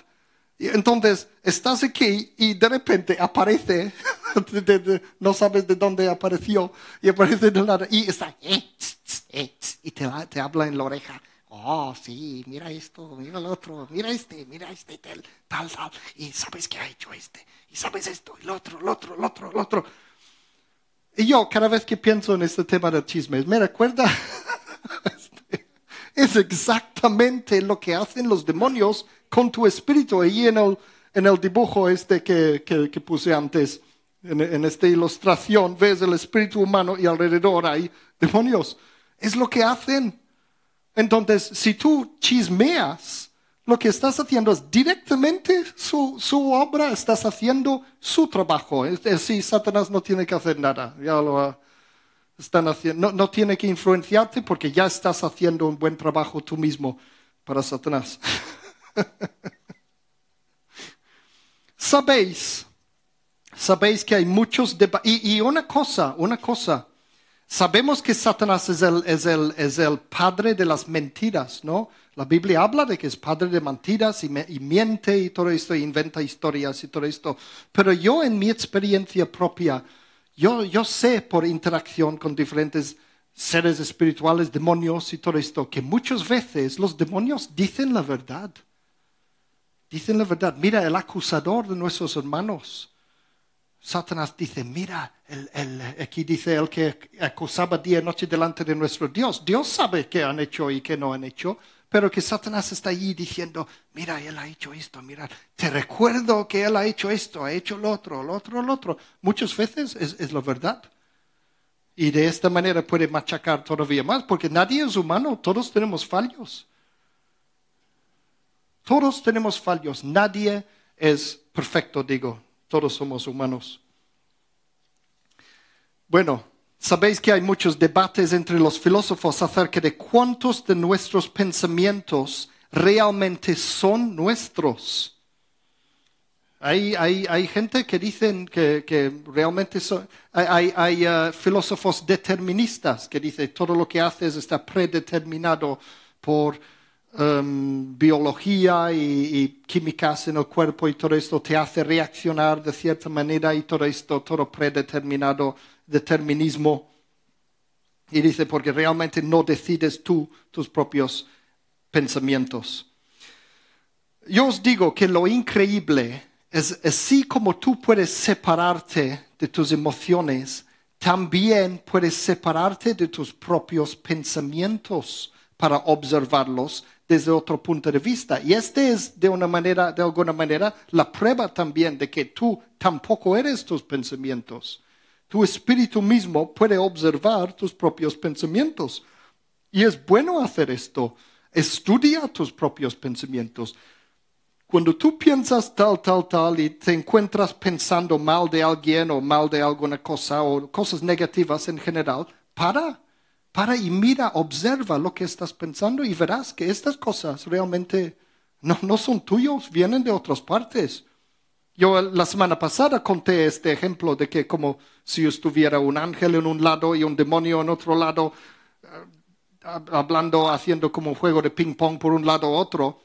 Entonces estás aquí y de repente aparece, de- de- no sabes de dónde apareció, y aparece de nada, y está, eh, eh, y te, te habla en la oreja. Oh, sí, mira esto, mira el otro, mira este, mira este, tal, tal, tal, y sabes que ha hecho este, y sabes esto, el otro, el otro, el otro, el otro. Y yo, cada vez que pienso en este tema de chismes, me recuerda, este, es exactamente lo que hacen los demonios con tu espíritu. Ahí en el, dibujo este que, que, puse antes, en, esta ilustración, ves el espíritu humano y alrededor hay demonios. Es lo que hacen. Entonces, si tú chismeas, lo que estás haciendo es directamente su, obra, estás haciendo su trabajo. Es decir, Satanás no tiene que hacer nada. Ya lo ha- están haciendo, no tiene que influenciarte porque ya estás haciendo un buen trabajo tú mismo para Satanás. Sabéis, sabéis que hay muchos. Y, y una cosa, una cosa. Sabemos que Satanás es el, es, el, es el padre de las mentiras, ¿no? La Biblia habla de que es padre de mentiras y, me- y miente y todo esto, y inventa historias y todo esto. Pero yo en mi experiencia propia, yo, yo sé por interacción con diferentes seres espirituales, demonios y todo esto, que muchas veces los demonios dicen la verdad. Dicen la verdad. Mira, el acusador de nuestros hermanos. Satanás dice, mira, el, el- aquí dice el que acusaba día y noche delante de nuestro Dios. Dios sabe qué han hecho y qué no han hecho, pero que Satanás está allí diciendo, mira, él ha hecho esto, mira, te recuerdo que él ha hecho esto, ha hecho lo otro, lo otro, lo otro. Muchas veces es, es la verdad. Y de esta manera puede machacar todavía más, porque nadie es humano, todos tenemos fallos. Todos tenemos fallos, nadie es perfecto, digo, todos somos humanos. Bueno, sabéis que hay muchos debates entre los filósofos acerca de cuántos de nuestros pensamientos realmente son nuestros. Hay, hay, hay gente que dicen que, que realmente son, hay, hay, uh, filósofos deterministas que dicen todo lo que haces está predeterminado por um, biología y, y químicas en el cuerpo y todo esto te hace reaccionar de cierta manera y todo esto, todo predeterminado, determinismo. Y dice, porque realmente no decides tú tus propios pensamientos. Yo os digo que lo increíble es así como tú puedes separarte de tus emociones, también puedes separarte de tus propios pensamientos para observarlos desde otro punto de vista. Y este es de de alguna manera, la prueba también de que tú tampoco eres tus pensamientos. Tu espíritu mismo puede observar tus propios pensamientos. Y es bueno hacer esto. Estudia tus propios pensamientos. Cuando tú piensas tal, tal, tal y te encuentras pensando mal de alguien o mal de alguna cosa o cosas negativas en general, para, para y mira, observa lo que estás pensando y verás que estas cosas realmente no, no son tuyos, vienen de otras partes. Yo la semana pasada conté este ejemplo de que como si estuviera un ángel en un lado y un demonio en otro lado, hablando, haciendo como un juego de ping pong por un lado u otro.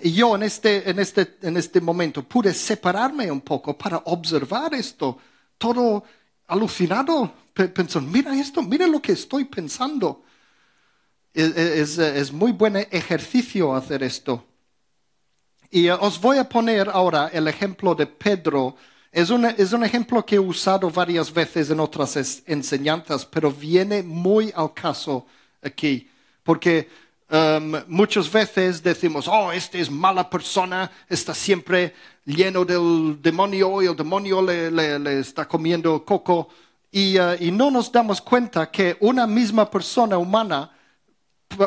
Y yo en este, en, este, en este momento pude separarme un poco para observar esto, todo alucinado, pensando, mira esto, mira lo que estoy pensando. Es, es, es muy buen ejercicio hacer esto. Y os voy a poner ahora el ejemplo de Pedro. Es un, es un ejemplo que he usado varias veces en otras enseñanzas, pero viene muy al caso aquí, porque um, muchas veces decimos, oh, este es mala persona, está siempre lleno del demonio y el demonio le, le, le está comiendo coco, y, uh, y, no nos damos cuenta que una misma persona humana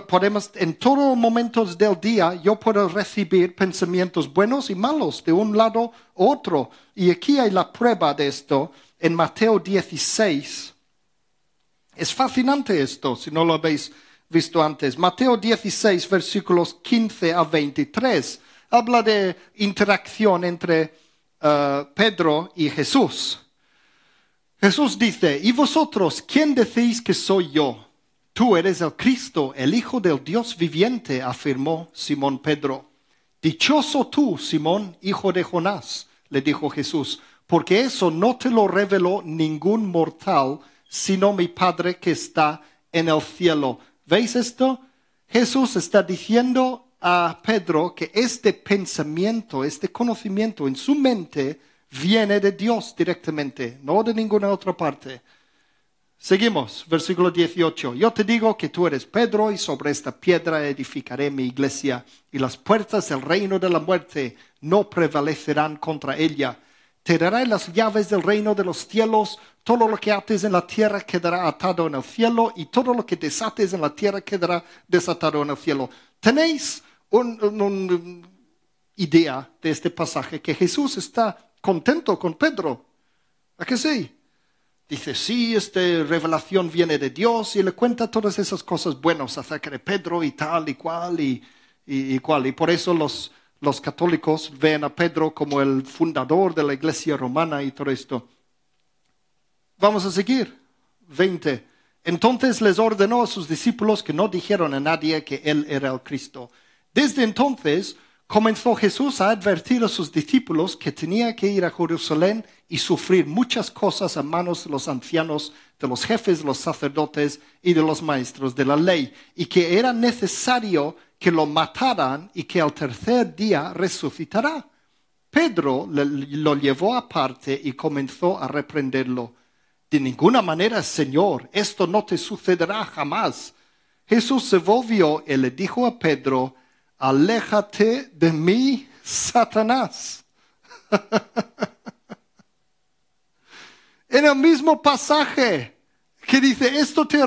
podemos, en todos los momentos del día, yo puedo recibir pensamientos buenos y malos de un lado u otro. Y aquí hay la prueba de esto en Mateo 16. Es fascinante esto, si no lo habéis visto antes. Mateo 16, versículos 15 a 23, habla de interacción entre uh, Pedro y Jesús. Jesús dice, ¿y vosotros quién decís que soy yo? Tú eres el Cristo, el Hijo del Dios viviente, afirmó Simón Pedro. Dichoso tú, Simón, hijo de Jonás, le dijo Jesús, porque eso no te lo reveló ningún mortal, sino mi Padre que está en el cielo. ¿Veis esto? Jesús está diciendo a Pedro que este pensamiento, este conocimiento en su mente viene de Dios directamente, no de ninguna otra parte. Seguimos, versículo 18. Yo te digo que tú eres Pedro y sobre esta piedra edificaré mi iglesia y las puertas del reino de la muerte no prevalecerán contra ella. Te daré las llaves del reino de los cielos. Todo lo que ates en la tierra quedará atado en el cielo y todo lo que desates en la tierra quedará desatado en el cielo. ¿Tenéis una idea de este pasaje que Jesús está contento con Pedro? ¿A qué sí? Dice, sí, esta revelación viene de Dios y le cuenta todas esas cosas buenas acerca de Pedro y tal y cual y, y, cual. Y por eso los, los católicos ven a Pedro como el fundador de la iglesia romana y todo esto. Vamos a seguir. 20. Entonces les ordenó a sus discípulos que no dijeron a nadie que él era el Cristo. Desde entonces comenzó Jesús a advertir a sus discípulos que tenía que ir a Jerusalén y sufrir muchas cosas a manos de los ancianos, de los jefes, los sacerdotes y de los maestros de la ley, y que era necesario que lo mataran y que al tercer día resucitará. Pedro lo llevó aparte y comenzó a reprenderlo. De ninguna manera, Señor, esto no te sucederá jamás. Jesús se volvió y le dijo a Pedro, aléjate de mí, Satanás. en el mismo pasaje que dice, esto te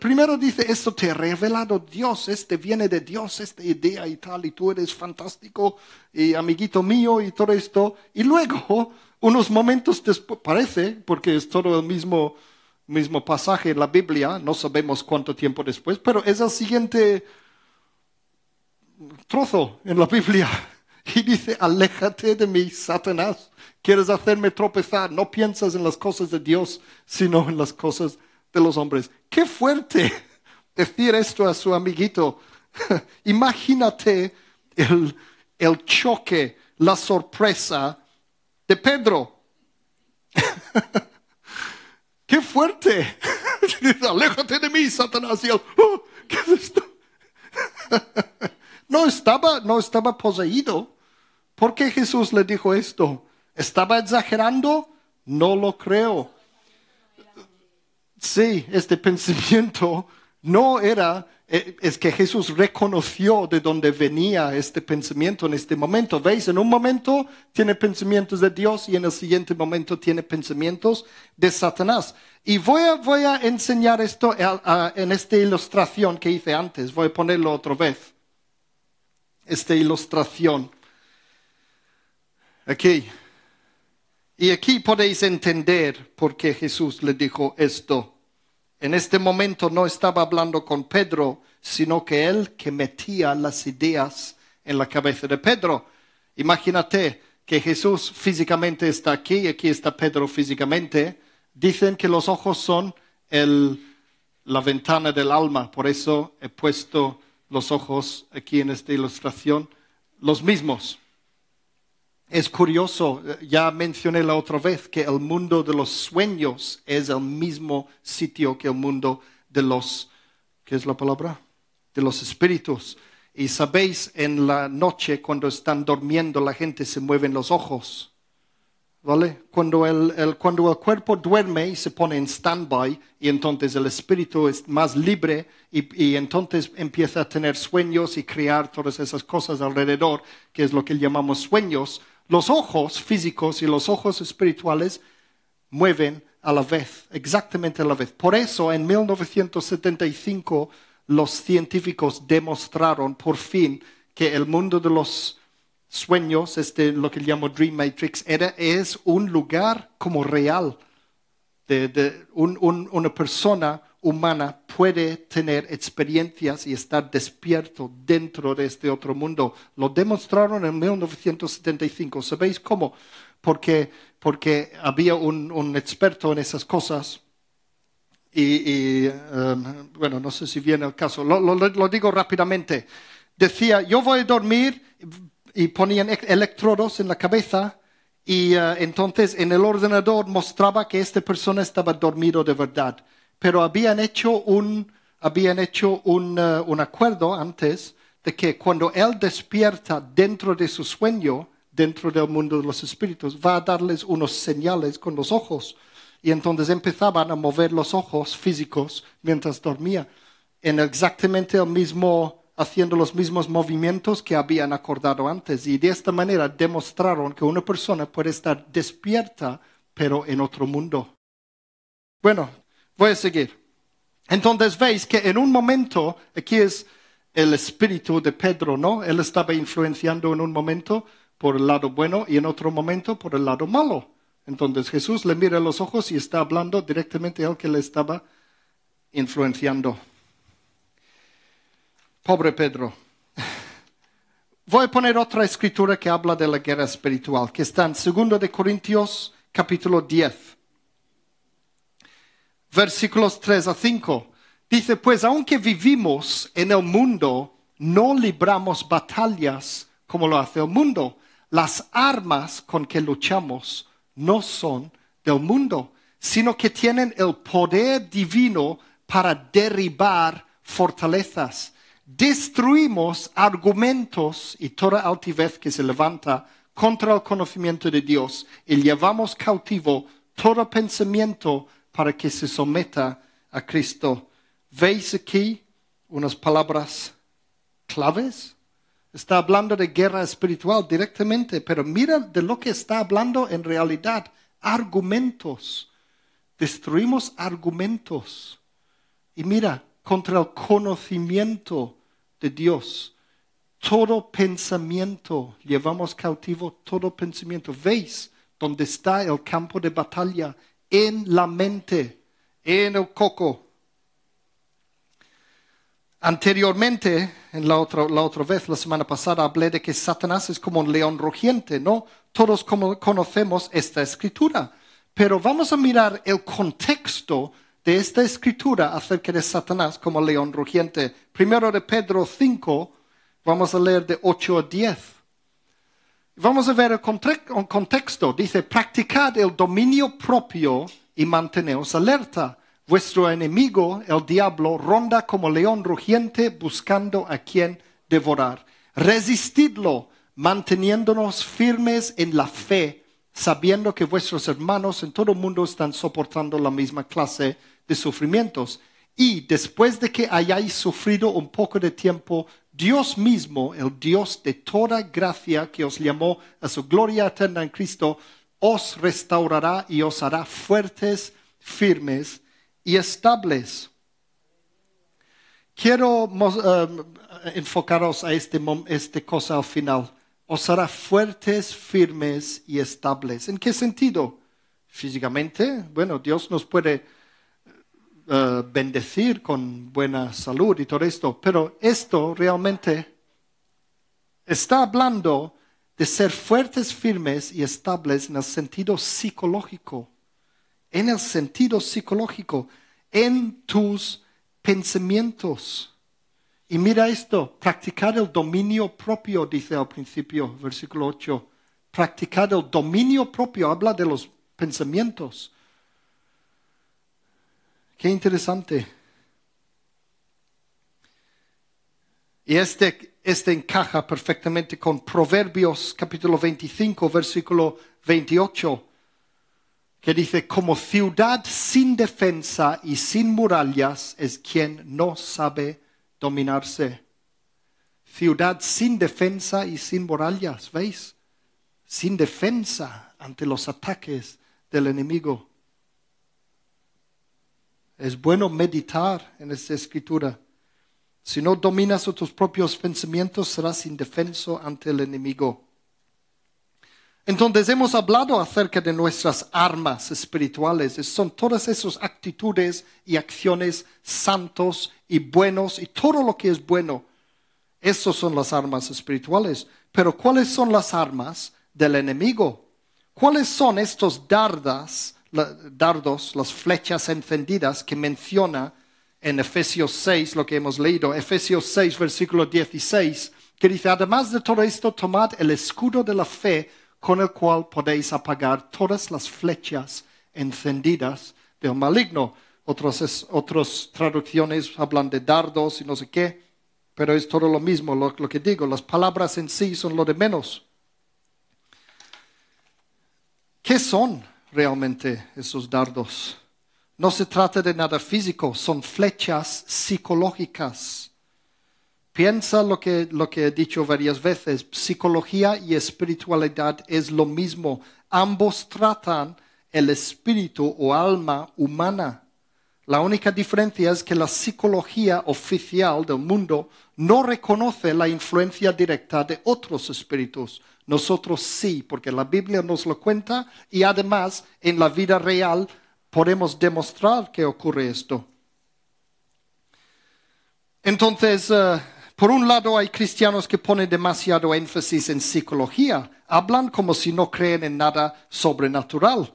primero dice, esto te ha revelado Dios, este viene de Dios, esta idea y tal, y tú eres fantástico y amiguito mío y todo esto. Y luego, unos momentos después, parece, porque es todo el mismo, mismo pasaje en la Biblia, no sabemos cuánto tiempo después, pero es el siguiente trozo en la Biblia y dice, aléjate de mí, Satanás. Quieres hacerme tropezar. No piensas en las cosas de Dios, sino en las cosas de los hombres. Qué fuerte decir esto a su amiguito. Imagínate el, el choque, la sorpresa de Pedro. Qué fuerte. Aléjate de mí, Satanás. Y oh, ¿Qué es esto? No estaba, no estaba poseído. ¿Por qué Jesús le dijo esto? ¿Estaba exagerando? No lo creo. Sí, este pensamiento no era, eh, es que Jesús reconoció de dónde venía este pensamiento en este momento. ¿Veis? En un momento tiene pensamientos de Dios y en el siguiente momento tiene pensamientos de Satanás. Y voy a, voy a enseñar esto en esta ilustración que hice antes. Voy a ponerlo otra vez esta ilustración. Aquí. Y aquí podéis entender por qué Jesús le dijo esto. En este momento no estaba hablando con Pedro, sino que él que metía las ideas en la cabeza de Pedro. Imagínate que Jesús físicamente está aquí y aquí está Pedro físicamente. Dicen que los ojos son la ventana del alma, por eso he puesto los ojos aquí en esta ilustración, los mismos. Es curioso, ya mencioné la otra vez que el mundo de los sueños es el mismo sitio que el mundo de los, ¿qué es la palabra? De los espíritus. Y sabéis, en la noche cuando están durmiendo la gente se mueven los ojos. ¿Vale? Cuando el, cuando el cuerpo duerme y se pone en stand-by y entonces el espíritu es más libre y, y, entonces empieza a tener sueños y crear todas esas cosas alrededor, que es lo que llamamos sueños, los ojos físicos y los ojos espirituales mueven a la vez, exactamente a la vez. Por eso en 1975 los científicos demostraron por fin que el mundo de los sueños, este, lo que llamo Dream Matrix, era, es un lugar como real. De, una persona humana puede tener experiencias y estar despierto dentro de este otro mundo. Lo demostraron en 1975. ¿Sabéis cómo? porque, porque había un, experto en esas cosas. Y, um, bueno, no sé si viene el caso, lo- lo digo rápidamente. Decía, yo voy a dormir y ponían e- electrodos en la cabeza y eh, entonces en el ordenador mostraba que esta persona estaba dormido de verdad. Pero habían hecho un, habían hecho un, eh, un acuerdo antes de que cuando él despierta dentro de su sueño, dentro del mundo de los espíritus, va a darles unos señales con los ojos. Y entonces empezaban a mover los ojos físicos mientras dormía, en exactamente el mismo, haciendo los mismos movimientos que habían acordado antes. Y de esta manera demostraron que una persona puede estar despierta, pero en otro mundo. Bueno, voy a seguir. Entonces veis que en un momento, aquí es el espíritu de Pedro, ¿no? Él estaba influenciando en un momento por el lado bueno y en otro momento por el lado malo. Entonces Jesús le mira los ojos y está hablando directamente al que le estaba influenciando. Pobre Pedro. Voy a poner otra escritura que habla de la guerra espiritual, que está en 2 de Corintios capítulo 10 versículos 3 a 5. Dice, pues aunque vivimos en el mundo, no libramos batallas como lo hace el mundo. Las armas con que luchamos no son del mundo, sino que tienen el poder divino para derribar fortalezas. Destruimos argumentos y toda altivez que se levanta contra el conocimiento de Dios y llevamos cautivo todo pensamiento para que se someta a Cristo. ¿Veis aquí unas palabras claves? Está hablando de guerra espiritual directamente, pero mira de lo que está hablando en realidad. Argumentos. Destruimos argumentos. Y mira, contra el conocimiento de Dios. Todo pensamiento, llevamos cautivo todo pensamiento. ¿Veis dónde está el campo de batalla? En la mente, en el coco. Anteriormente, en la otra, la otra vez, la semana pasada, hablé de que Satanás es como un león rugiente, ¿no? Todos como conocemos esta escritura, pero vamos a mirar el contexto de esta escritura acerca de Satanás como león rugiente. Primero de Pedro 5, vamos a leer de 8 a 10. Vamos a ver el conte- el contexto. Dice, practicad el dominio propio y manteneos alerta. Vuestro enemigo, el diablo, ronda como león rugiente buscando a quien devorar. Resistidlo, manteniéndonos firmes en la fe, sabiendo que vuestros hermanos en todo el mundo están soportando la misma clase de sufrimientos. Y después de que hayáis sufrido un poco de tiempo, Dios mismo, el Dios de toda gracia que os llamó a su gloria eterna en Cristo, os restaurará y os hará fuertes, firmes y estables. Quiero eh, enfocaros a este, este cosa al final. Os hará fuertes, firmes y estables. ¿En qué sentido? Físicamente, bueno, Dios nos puede eh, bendecir con buena salud y todo esto, pero esto realmente está hablando de ser fuertes, firmes y estables en el sentido psicológico, en el sentido psicológico, en tus pensamientos. Y mira esto, practicar el dominio propio, dice al principio, versículo 8. Practicar el dominio propio, habla de los pensamientos. Qué interesante. Y este, este encaja perfectamente con Proverbios capítulo 25, versículo 28, que dice, como ciudad sin defensa y sin murallas es quien no sabe dominarse. Ciudad sin defensa y sin murallas, ¿veis? Sin defensa ante los ataques del enemigo. Es bueno meditar en esta escritura. Si no dominas tus propios pensamientos, serás indefenso ante el enemigo. Entonces hemos hablado acerca de nuestras armas espirituales. Son todas esas actitudes y acciones santos y buenos y todo lo que es bueno. Esas son las armas espirituales. Pero ¿cuáles son las armas del enemigo? ¿Cuáles son estos dardas, dardos, las flechas encendidas que menciona en Efesios 6, lo que hemos leído, Efesios 6, versículo 16, que dice, además de todo esto, tomad el escudo de la fe con el cual podéis apagar todas las flechas encendidas del maligno. Otras traducciones hablan de dardos y no sé qué, pero es todo lo mismo lo, lo que digo. Las palabras en sí son lo de menos. ¿Qué son realmente esos dardos? No se trata de nada físico, son flechas psicológicas. Piensa lo que, lo que he dicho varias veces, psicología y espiritualidad es lo mismo. Ambos tratan el espíritu o alma humana. La única diferencia es que la psicología oficial del mundo no reconoce la influencia directa de otros espíritus. Nosotros sí, porque la Biblia nos lo cuenta y además en la vida real podemos demostrar que ocurre esto. Entonces, eh, por un lado hay cristianos que ponen demasiado énfasis en psicología, hablan como si no creen en nada sobrenatural.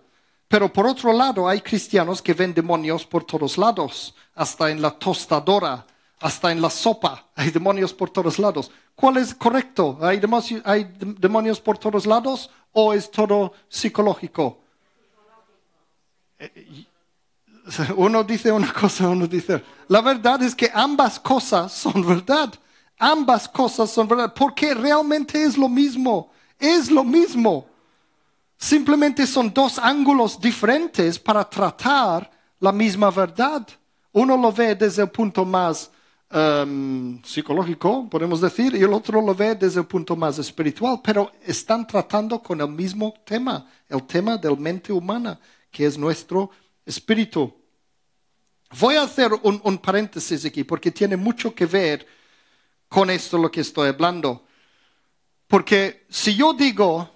Pero por otro lado hay cristianos que ven demonios por todos lados, hasta en la tostadora, hasta en la sopa, hay demonios por todos lados. ¿Cuál es correcto? ¿Hay demonios, por todos lados o es todo psicológico? Uno dice una cosa, uno dice. La verdad es que ambas cosas son verdad. Ambas cosas son verdad. Porque realmente es lo mismo. Es lo mismo. Simplemente son dos ángulos diferentes para tratar la misma verdad. Uno lo ve desde el punto más em, psicológico, podemos decir, y el otro lo ve desde el punto más espiritual, pero están tratando con el mismo tema, el tema del mente humana, que es nuestro espíritu. Voy a hacer un, un paréntesis aquí porque tiene mucho que ver con esto lo que estoy hablando. Porque si yo digo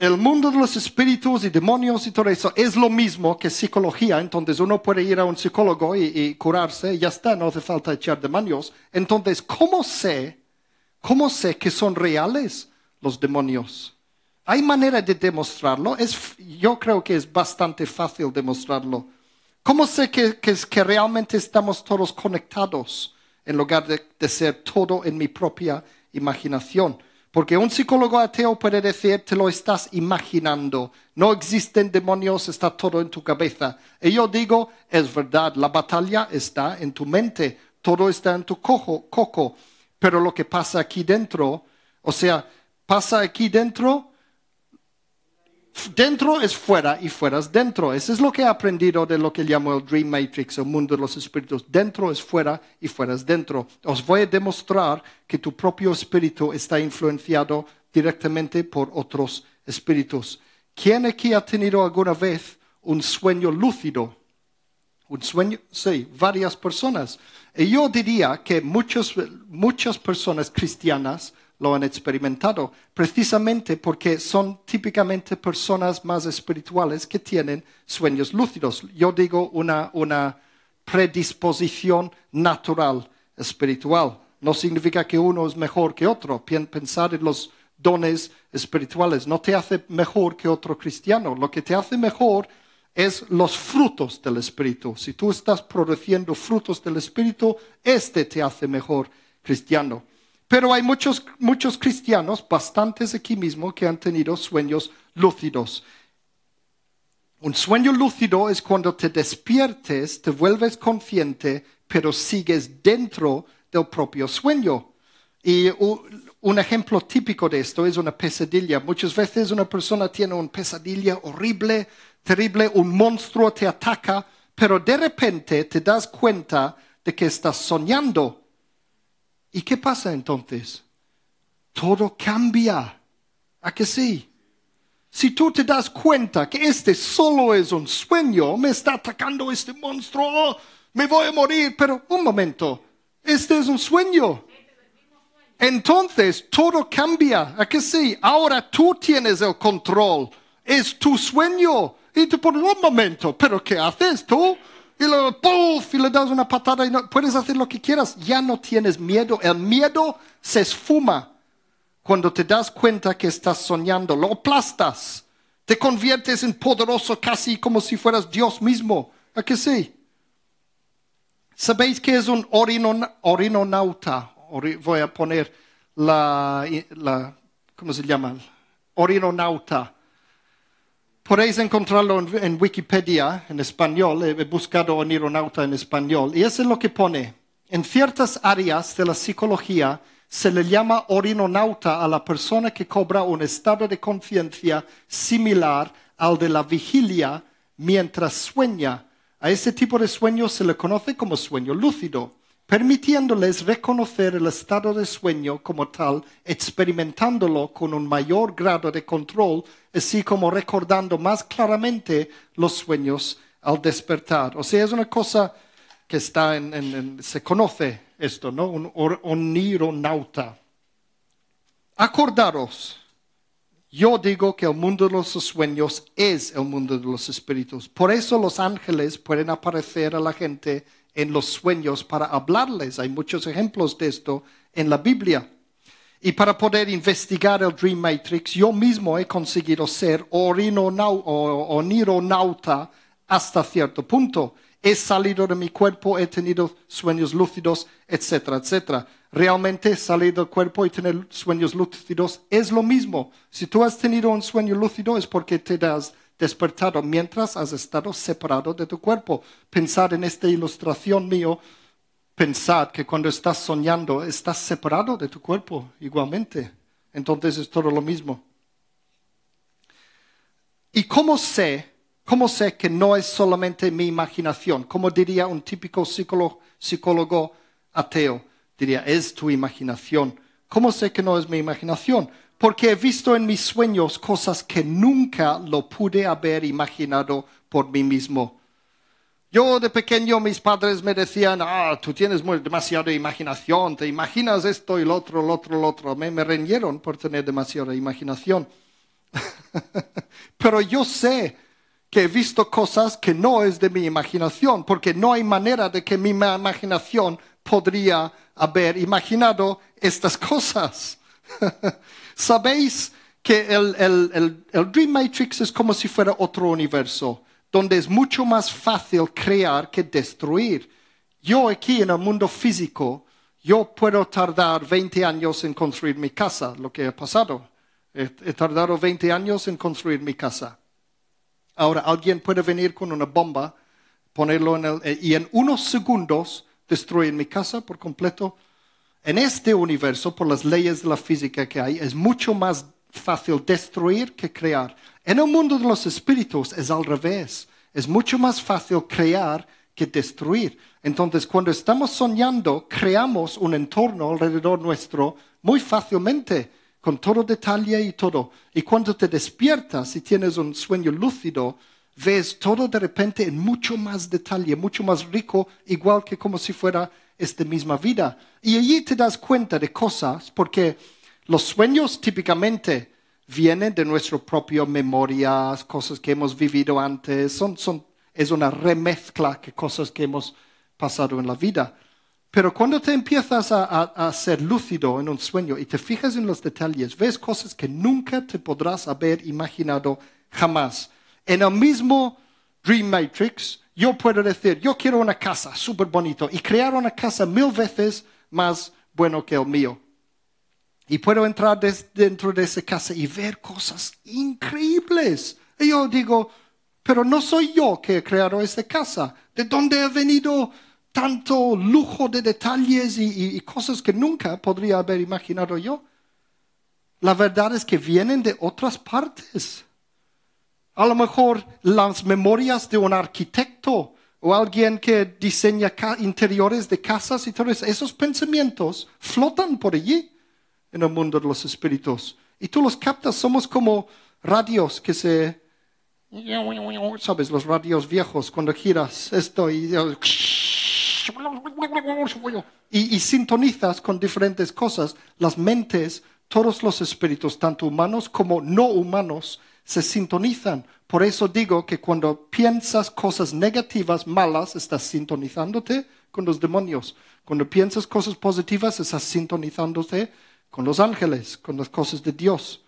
el mundo de los espíritus y demonios y todo eso es lo mismo que psicología, entonces uno puede ir a un psicólogo y, curarse y ya está, no hace falta echar demonios. Entonces, ¿cómo sé, cómo sé que son reales los demonios? ¿Hay manera de demostrarlo? Es, yo creo que es bastante fácil demostrarlo. ¿Cómo sé que, que, que realmente estamos todos conectados en lugar de, de ser todo en mi propia imaginación? Porque un psicólogo ateo puede decir, te lo estás imaginando, no existen demonios, está todo en tu cabeza. Y yo digo, es verdad, la batalla está en tu mente, todo está en tu cojo, coco. Pero lo que pasa aquí dentro, o sea, pasa aquí dentro, dentro es fuera y fuera es dentro. Eso es lo que he aprendido de lo que llamo el Dream Matrix, el mundo de los espíritus. Dentro es fuera y fuera es dentro. Os voy a demostrar que tu propio espíritu está influenciado directamente por otros espíritus. ¿Quién aquí ha tenido alguna vez un sueño lúcido? Un sueño, sí, varias personas. Y yo diría que muchos, muchas personas cristianas lo han experimentado, precisamente porque son típicamente personas más espirituales que tienen sueños lúcidos. Yo digo una, una predisposición natural espiritual. No significa que uno es mejor que otro. Pensar en los dones espirituales no te hace mejor que otro cristiano. Lo que te hace mejor es los frutos del Espíritu. Si tú estás produciendo frutos del Espíritu, este te hace mejor cristiano. Pero hay muchos, muchos cristianos, bastantes aquí mismo, que han tenido sueños lúcidos. Un sueño lúcido es cuando te despiertes, te vuelves consciente, pero sigues dentro del propio sueño. Y un ejemplo típico de esto es una pesadilla. Muchas veces una persona tiene una pesadilla horrible, terrible, un monstruo te ataca, pero de repente te das cuenta de que estás soñando. ¿Y qué pasa entonces? Todo cambia. ¿A que sí? Si tú te das cuenta que este solo es un sueño, me está atacando este monstruo, me voy a morir, pero un momento, este es un sueño. Entonces todo cambia. ¿A que sí? Ahora tú tienes el control. Es tu sueño. Y tú pones un momento, pero ¿qué haces tú? Y luego ¡puf! y le das una patada y no, puedes hacer lo que quieras. Ya no tienes miedo. El miedo se esfuma cuando te das cuenta que estás soñando. Lo aplastas. Te conviertes en poderoso casi como si fueras Dios mismo. ¿A que sí? ¿Sabéis que es un orinonauta? voy a poner la, la, ¿cómo se llama? Orinonauta. Podéis encontrarlo en, Wikipedia en español. He, buscado orinonauta en español. Y eso es lo que pone. En ciertas áreas de la psicología se le llama orinonauta a la persona que cobra un estado de conciencia similar al de la vigilia mientras sueña a ese tipo de sueño se le conoce como sueño lúcido, permitiéndoles reconocer el estado de sueño como tal, experimentándolo con un mayor grado de control, así como recordando más claramente los sueños al despertar. O sea, es una cosa que está en, se conoce esto, ¿no? Un onironauta. Acordaros yo digo que el mundo de los sueños es el mundo de los espíritus. Por eso los ángeles pueden aparecer a la gente en los sueños para hablarles. Hay muchos ejemplos de esto en la Biblia. Y para poder investigar el Dream Matrix, yo mismo he conseguido ser onironauta hasta cierto punto. He salido de mi cuerpo, he tenido sueños lúcidos, etcétera, etcétera realmente salir del cuerpo y tener sueños lúcidos es lo mismo. Si tú has tenido un sueño lúcido es porque te has despertado mientras has estado separado de tu cuerpo. Pensad en esta ilustración mío, pensad que cuando estás soñando estás separado de tu cuerpo igualmente. Entonces es todo lo mismo. ¿Y cómo sé? ¿Cómo sé que no es solamente mi imaginación? Como diría un típico psicólogo, psicólogo ateo diría, es tu imaginación. ¿Cómo sé que no es mi imaginación? Porque he visto en mis sueños cosas que nunca lo pude haber imaginado por mí mismo. Yo de pequeño mis padres me decían, ah, tú tienes demasiada imaginación, te imaginas esto y lo otro, lo otro, lo otro. Me, me reñieron por tener demasiada imaginación. Pero yo sé que he visto cosas que no es de mi imaginación, porque no hay manera de que mi imaginación podría haber imaginado estas cosas. Sabéis que el, el, Dream Matrix es como si fuera otro universo, donde es mucho más fácil crear que destruir. Yo aquí en el mundo físico, yo puedo tardar 20 años en construir mi casa, lo que ha pasado. He, he tardado 20 años en construir mi casa. Ahora alguien puede venir con una bomba, ponerlo en el, y en unos segundos destruyen mi casa por completo. En este universo, por las leyes de la física que hay, es mucho más fácil destruir que crear. En el mundo de los espíritus es al revés. Es mucho más fácil crear que destruir. Entonces, cuando estamos soñando, creamos un entorno alrededor nuestro muy fácilmente, con todo detalle y todo. Y cuando te despiertas y tienes un sueño lúcido, ves todo de repente en mucho más detalle, mucho más rico, igual que como si fuera esta misma vida. Y allí te das cuenta de cosas, porque los sueños típicamente vienen de nuestra propia memoria, cosas que hemos vivido antes, son, son, es una remezcla de cosas que hemos pasado en la vida. Pero cuando te empiezas a, a, ser lúcido en un sueño y te fijas en los detalles, ves cosas que nunca te podrás haber imaginado jamás. En el mismo Dream Matrix, yo puedo decir, yo quiero una casa súper bonito y crear una casa mil veces más bueno que el mío. Y puedo entrar dentro de esa casa y ver cosas increíbles. Y yo digo, pero no soy yo que he creado esa casa. ¿De dónde ha venido tanto lujo de detalles y cosas que nunca podría haber imaginado yo? La verdad es que vienen de otras partes. A lo mejor las memorias de un arquitecto o alguien que diseña interiores de casas y todo eso, esos pensamientos flotan por allí en el mundo de los espíritus. Y tú los captas, somos como radios que se... ¿Sabes? Los radios viejos, cuando giras esto y... Y, y sintonizas con diferentes cosas, las mentes, todos los espíritus, tanto humanos como no humanos, se sintonizan. Por eso digo que cuando piensas cosas negativas, malas, estás sintonizándote con los demonios. Cuando piensas cosas positivas, estás sintonizándote con los ángeles, con las cosas de Dios.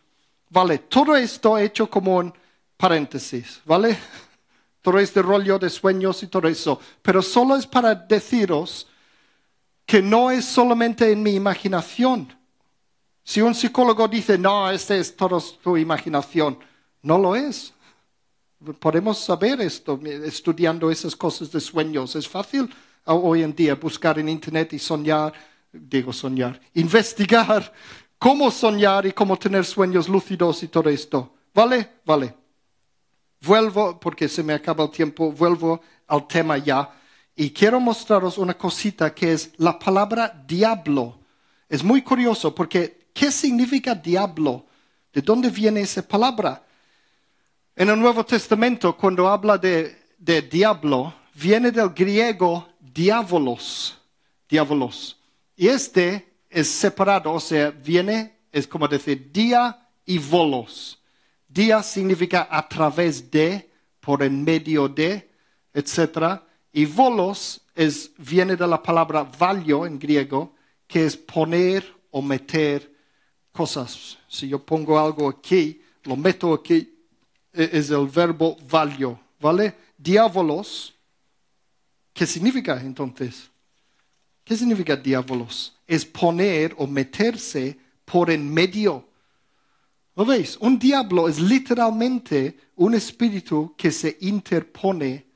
Vale, todo esto hecho como un paréntesis, ¿vale? Todo este rollo de sueños y todo eso. Pero solo es para deciros que no es solamente en mi imaginación. Si un psicólogo dice, no, este es todo tu imaginación, no lo es. Podemos saber esto estudiando esas cosas de sueños. Es fácil hoy en día buscar en Internet y soñar, digo soñar, investigar cómo soñar y cómo tener sueños lúcidos y todo esto. ¿Vale? Vale. Vuelvo, porque se me acaba el tiempo, vuelvo al tema ya. Y quiero mostraros una cosita que es la palabra diablo. Es muy curioso porque ¿qué significa diablo? ¿De dónde viene esa palabra? En el Nuevo Testamento, cuando habla de, de diablo, viene del griego diabolos. Diabolos. Y este es separado, o sea, viene, es como decir día y volos. Día significa a través de, por en medio de, etc. Y volos es, viene de la palabra valio en griego, que es poner o meter cosas. Si yo pongo algo aquí, lo meto aquí, es el verbo valio, ¿vale? Diabolos, ¿qué significa entonces? ¿Qué significa diabolos? Es poner o meterse por en medio ¿Lo veis? Un diablo es literalmente un espíritu que se interpone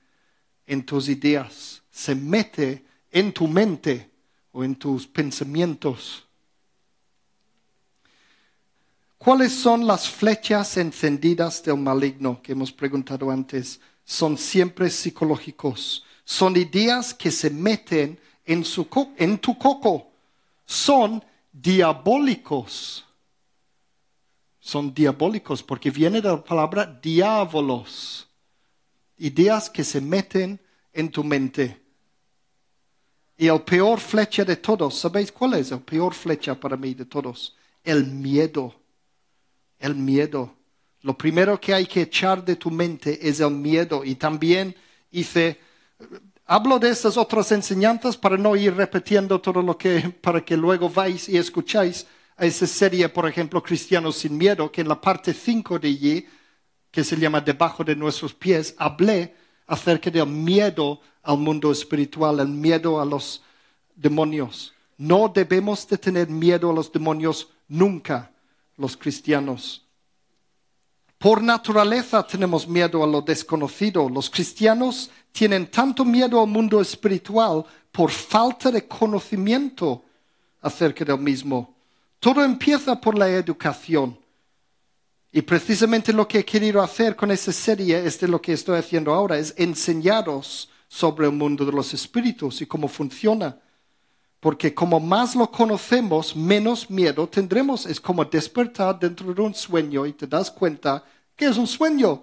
en tus ideas, se mete en tu mente o en tus pensamientos. ¿Cuáles son las flechas encendidas del maligno que hemos preguntado antes? Son siempre psicológicos. Son ideas que se meten en, su en tu coco. Son diabólicos son diabólicos porque viene de la palabra diábolos, ideas que se meten en tu mente. Y el peor flecha de todos, ¿sabéis cuál es el peor flecha para mí de todos? El miedo. El miedo. Lo primero que hay que echar de tu mente es el miedo. Y también hice, hablo de esas otras enseñanzas para no ir repitiendo todo lo que, para que luego vais y escucháis a esa serie, por ejemplo, Cristianos sin Miedo, que en la parte 5 de allí, que se llama Debajo de nuestros pies, hablé acerca del miedo al mundo espiritual, el miedo a los demonios. No debemos de tener miedo a los demonios nunca, los cristianos. Por naturaleza tenemos miedo a lo desconocido. Los cristianos tienen tanto miedo al mundo espiritual por falta de conocimiento acerca del mismo. Todo empieza por la educación. Y precisamente lo que he querido hacer con esta serie es de lo que estoy haciendo ahora, es enseñaros sobre el mundo de los espíritus y cómo funciona. Porque como más lo conocemos, menos miedo tendremos. Es como despertar dentro de un sueño y te das cuenta que es un sueño.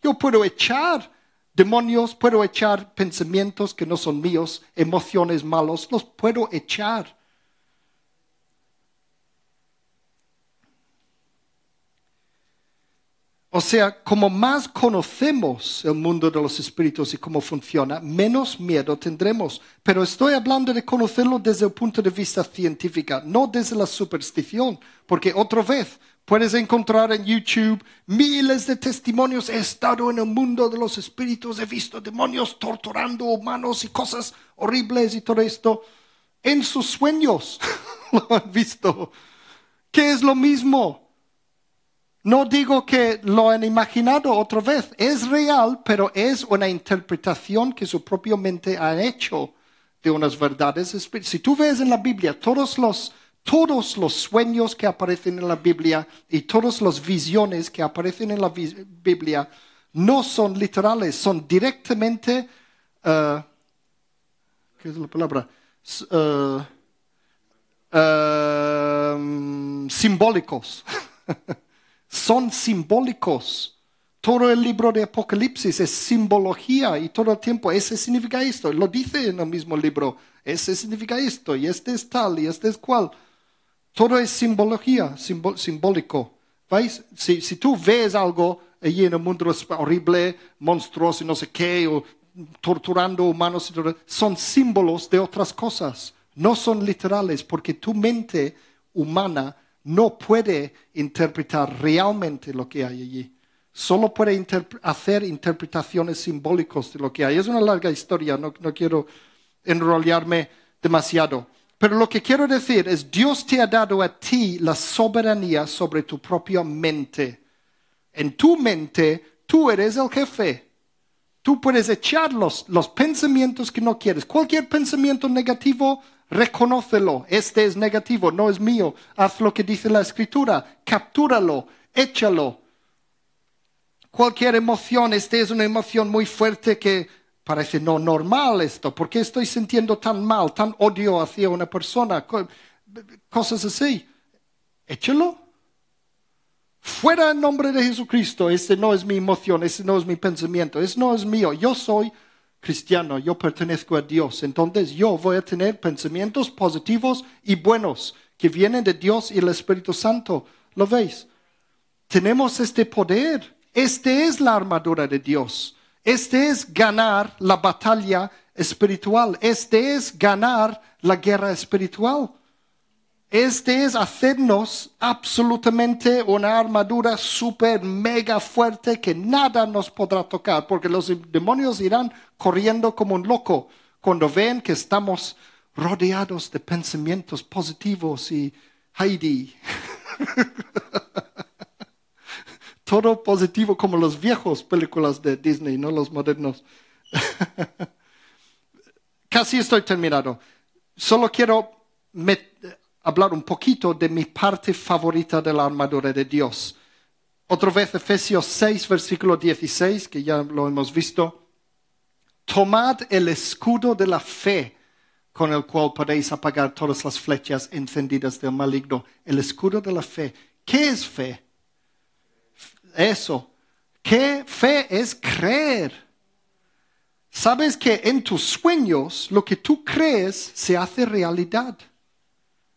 Yo puedo echar demonios, puedo echar pensamientos que no son míos, emociones malos, los puedo echar. O sea, como más conocemos el mundo de los espíritus y cómo funciona, menos miedo tendremos. Pero estoy hablando de conocerlo desde el punto de vista científico, no desde la superstición, porque otra vez puedes encontrar en YouTube miles de testimonios. He estado en el mundo de los espíritus, he visto demonios torturando humanos y cosas horribles y todo esto. En sus sueños lo han visto. Que es lo mismo. No digo que lo han imaginado otra vez, es real, pero es una interpretación que su propia mente ha hecho de unas verdades. Si tú ves en la Biblia todos los, todos los sueños que aparecen en la Biblia y todas las visiones que aparecen en la Biblia, no son literales, son directamente, uh, ¿qué es la palabra? Uh, simbólicos. son simbólicos. Todo el libro de Apocalipsis es simbología y todo el tiempo ese significa esto. Lo dice en el mismo libro. Ese significa esto y este es tal y este es cual. Todo es simbología, simbólico. ¿Veis? Si, si, tú ves algo allí en el mundo horrible, monstruoso y no sé qué, o torturando humanos, son símbolos de otras cosas. No son literales porque tu mente humana no puede interpretar realmente lo que hay allí. solo puede hacer interpretaciones simbólicas de lo que hay. Es una larga historia, no, no quiero enrollarme demasiado. Pero lo que quiero decir es, Dios te ha dado a ti la soberanía sobre tu propia mente. En tu mente, tú eres el jefe. Tú puedes echar los, los pensamientos que no quieres. Cualquier pensamiento negativo, reconócelo. Este es negativo, no es mío. Haz lo que dice la escritura. Captúralo, échalo. Cualquier emoción, esta es una emoción muy fuerte que parece no normal esto. ¿Por qué estoy sintiendo tan mal, tan odio hacia una persona? Co- Cosas así. Échalo. Fuera en nombre de Jesucristo, este no es mi emoción, este no es mi pensamiento, este no es mío. Yo soy cristiano, yo pertenezco a Dios. Entonces yo voy a tener pensamientos positivos y buenos que vienen de Dios y el Espíritu Santo. ¿Lo veis? Tenemos este poder. Este es la armadura de Dios. Este es ganar la batalla espiritual. Este es ganar la guerra espiritual. Este es hacernos absolutamente una armadura súper mega fuerte que nada nos podrá tocar, porque los demonios irán corriendo como un loco cuando ven que estamos rodeados de pensamientos positivos y Heidi. Todo positivo como los viejos películas de Disney, no los modernos. Casi estoy terminado. Solo quiero hablar un poquito de mi parte favorita de la armadura de Dios. Otra vez Efesios 6, versículo 16, que ya lo hemos visto. Tomad el escudo de la fe con el cual podéis apagar todas las flechas encendidas del maligno. El escudo de la fe. ¿Qué es fe? Eso. ¿Qué fe es creer? Sabes que en tus sueños lo que tú crees se hace realidad.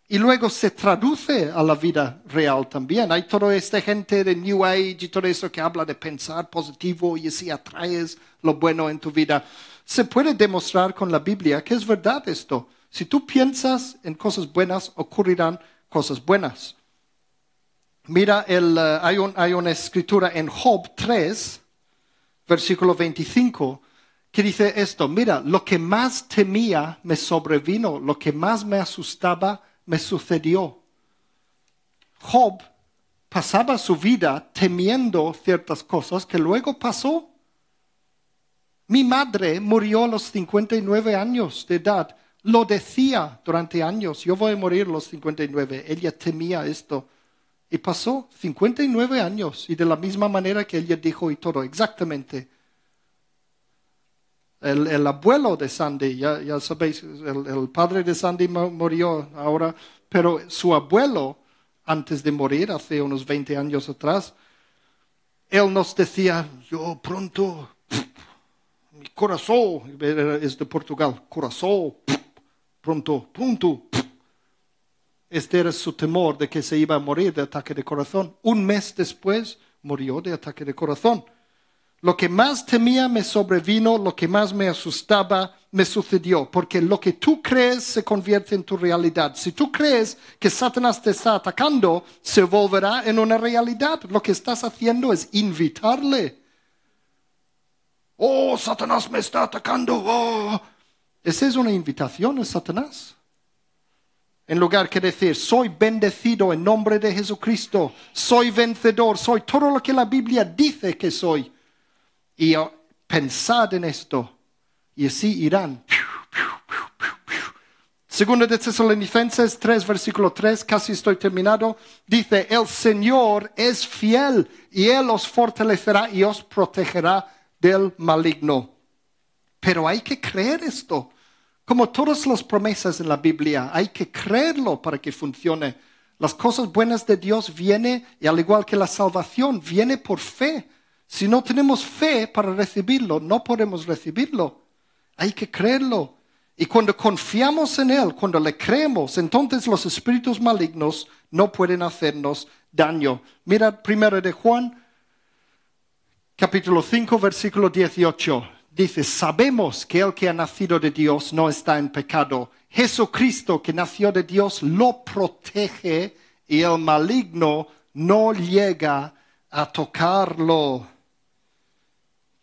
Y luego se traduce a la vida real también. Hay toda esta gente de New Age y todo eso que habla de pensar positivo y así atraes lo bueno en tu vida. Se puede demostrar con la Biblia que es verdad esto. Si tú piensas en cosas buenas, ocurrirán cosas buenas. Mira, el, eh, hay, un- hay una escritura en Job 3, versículo 25, que dice esto, mira, lo que más temía me sobrevino, lo que más me asustaba me sucedió. Job pasaba su vida temiendo ciertas cosas que luego pasó. Mi madre murió a los 59 años de edad. Lo decía durante años, yo voy a morir a los 59. Ella temía esto. Y pasó 59 años y de la misma manera que ella dijo y todo, exactamente. El, el abuelo de Sandy, ya, ya sabéis, el, el padre de Sandy mu- murió ahora, pero su abuelo, antes de morir, hace unos 20 años atrás, él nos decía, yo pronto, mi corazón, es de Portugal, corazón, pronto, pronto. Este era su temor de que se iba a morir de ataque de corazón. Un mes después murió de ataque de corazón. Lo que más temía me sobrevino, lo que más me asustaba me sucedió, porque lo que tú crees se convierte en tu realidad. Si tú crees que Satanás te está atacando, se volverá en una realidad. Lo que estás haciendo es invitarle. Oh, Satanás me está atacando. Oh. Esa es una invitación a Satanás. En lugar que decir, soy bendecido en nombre de Jesucristo, soy vencedor, soy todo lo que la Biblia dice que soy. Y pensad en esto, y así irán. Segundo de Tesalonicenses 3, versículo 3, casi estoy terminado, dice, el Señor es fiel y Él os fortalecerá y os protegerá del maligno. Pero hay que creer esto. Como todas las promesas en la Biblia, hay que creerlo para que funcione. Las cosas buenas de Dios vienen, y al igual que la salvación, viene por fe. Si no tenemos fe para recibirlo, no podemos recibirlo. Hay que creerlo. Y cuando confiamos en Él, cuando le creemos, entonces los espíritus malignos no pueden hacernos daño. Mira primero de Juan, capítulo 5, versículo 18. Dice, sabemos que el que ha nacido de Dios no está en pecado. Jesucristo que nació de Dios lo protege y el maligno no llega a tocarlo.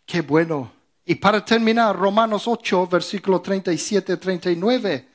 Qué bueno. Y para terminar, Romanos 8, versículo 37-39,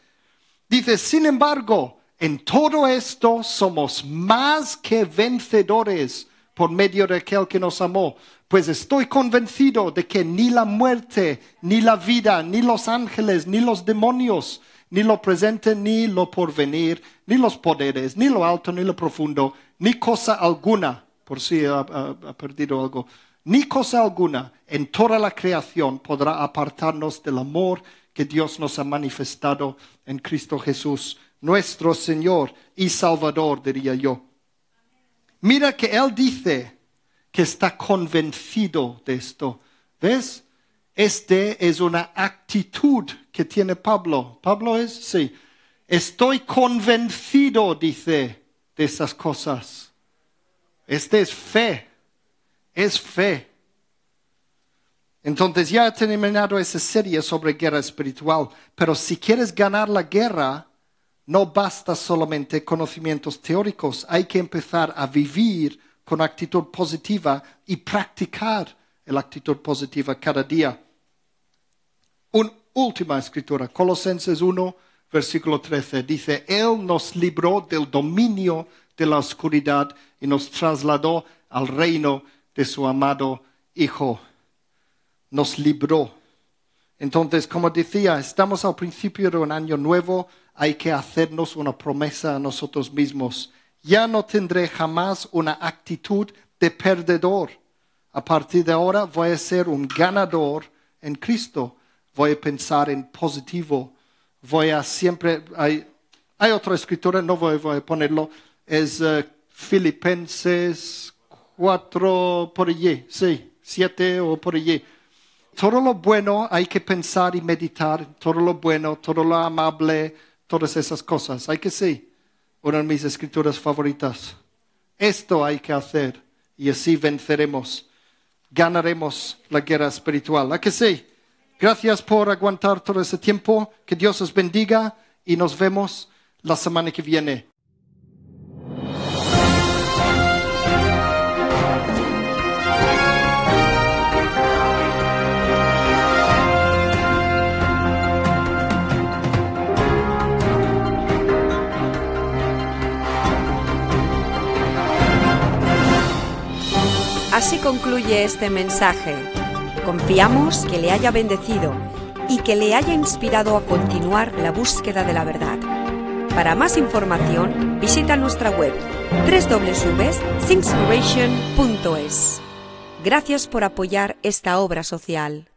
dice, sin embargo, en todo esto somos más que vencedores por medio de aquel que nos amó, pues estoy convencido de que ni la muerte, ni la vida, ni los ángeles, ni los demonios, ni lo presente, ni lo porvenir, ni los poderes, ni lo alto, ni lo profundo, ni cosa alguna, por si ha, ha perdido algo, ni cosa alguna en toda la creación podrá apartarnos del amor que Dios nos ha manifestado en Cristo Jesús, nuestro Señor y Salvador, diría yo. Mira que Él dice que está convencido de esto. ¿Ves? Este es una actitud que tiene Pablo. Pablo es, sí. Estoy convencido, dice, de esas cosas. Este es fe. Es fe. Entonces ya he terminado esa serie sobre guerra espiritual, pero si quieres ganar la guerra, no basta solamente conocimientos teóricos, hay que empezar a vivir con actitud positiva y practicar la actitud positiva cada día. Una última escritura, Colosenses 1, versículo 13, dice, Él nos libró del dominio de la oscuridad y nos trasladó al reino de su amado Hijo. Nos libró. Entonces, como decía, estamos al principio de un año nuevo, hay que hacernos una promesa a nosotros mismos. Ya no tendré jamás una actitud de perdedor. A partir de ahora voy a ser un ganador en Cristo. Voy a pensar en positivo. Voy a siempre... Hay, otra escritura, no voy, a ponerlo, es uh, Filipenses 4 por allí, sí, 7 o por allí. Todo lo bueno hay que pensar y meditar, todo lo bueno, todo lo amable, todas esas cosas. Hay que sí, una de mis escrituras favoritas. Esto hay que hacer y así venceremos, ganaremos la guerra espiritual. ¿A que sí? Gracias por aguantar todo ese tiempo. Que Dios os bendiga y nos vemos la semana que viene. Así concluye este mensaje. Confiamos que le haya bendecido y que le haya inspirado a continuar la búsqueda de la verdad. Para más información, visita nuestra web www.singspiration.es. Gracias por apoyar esta obra social.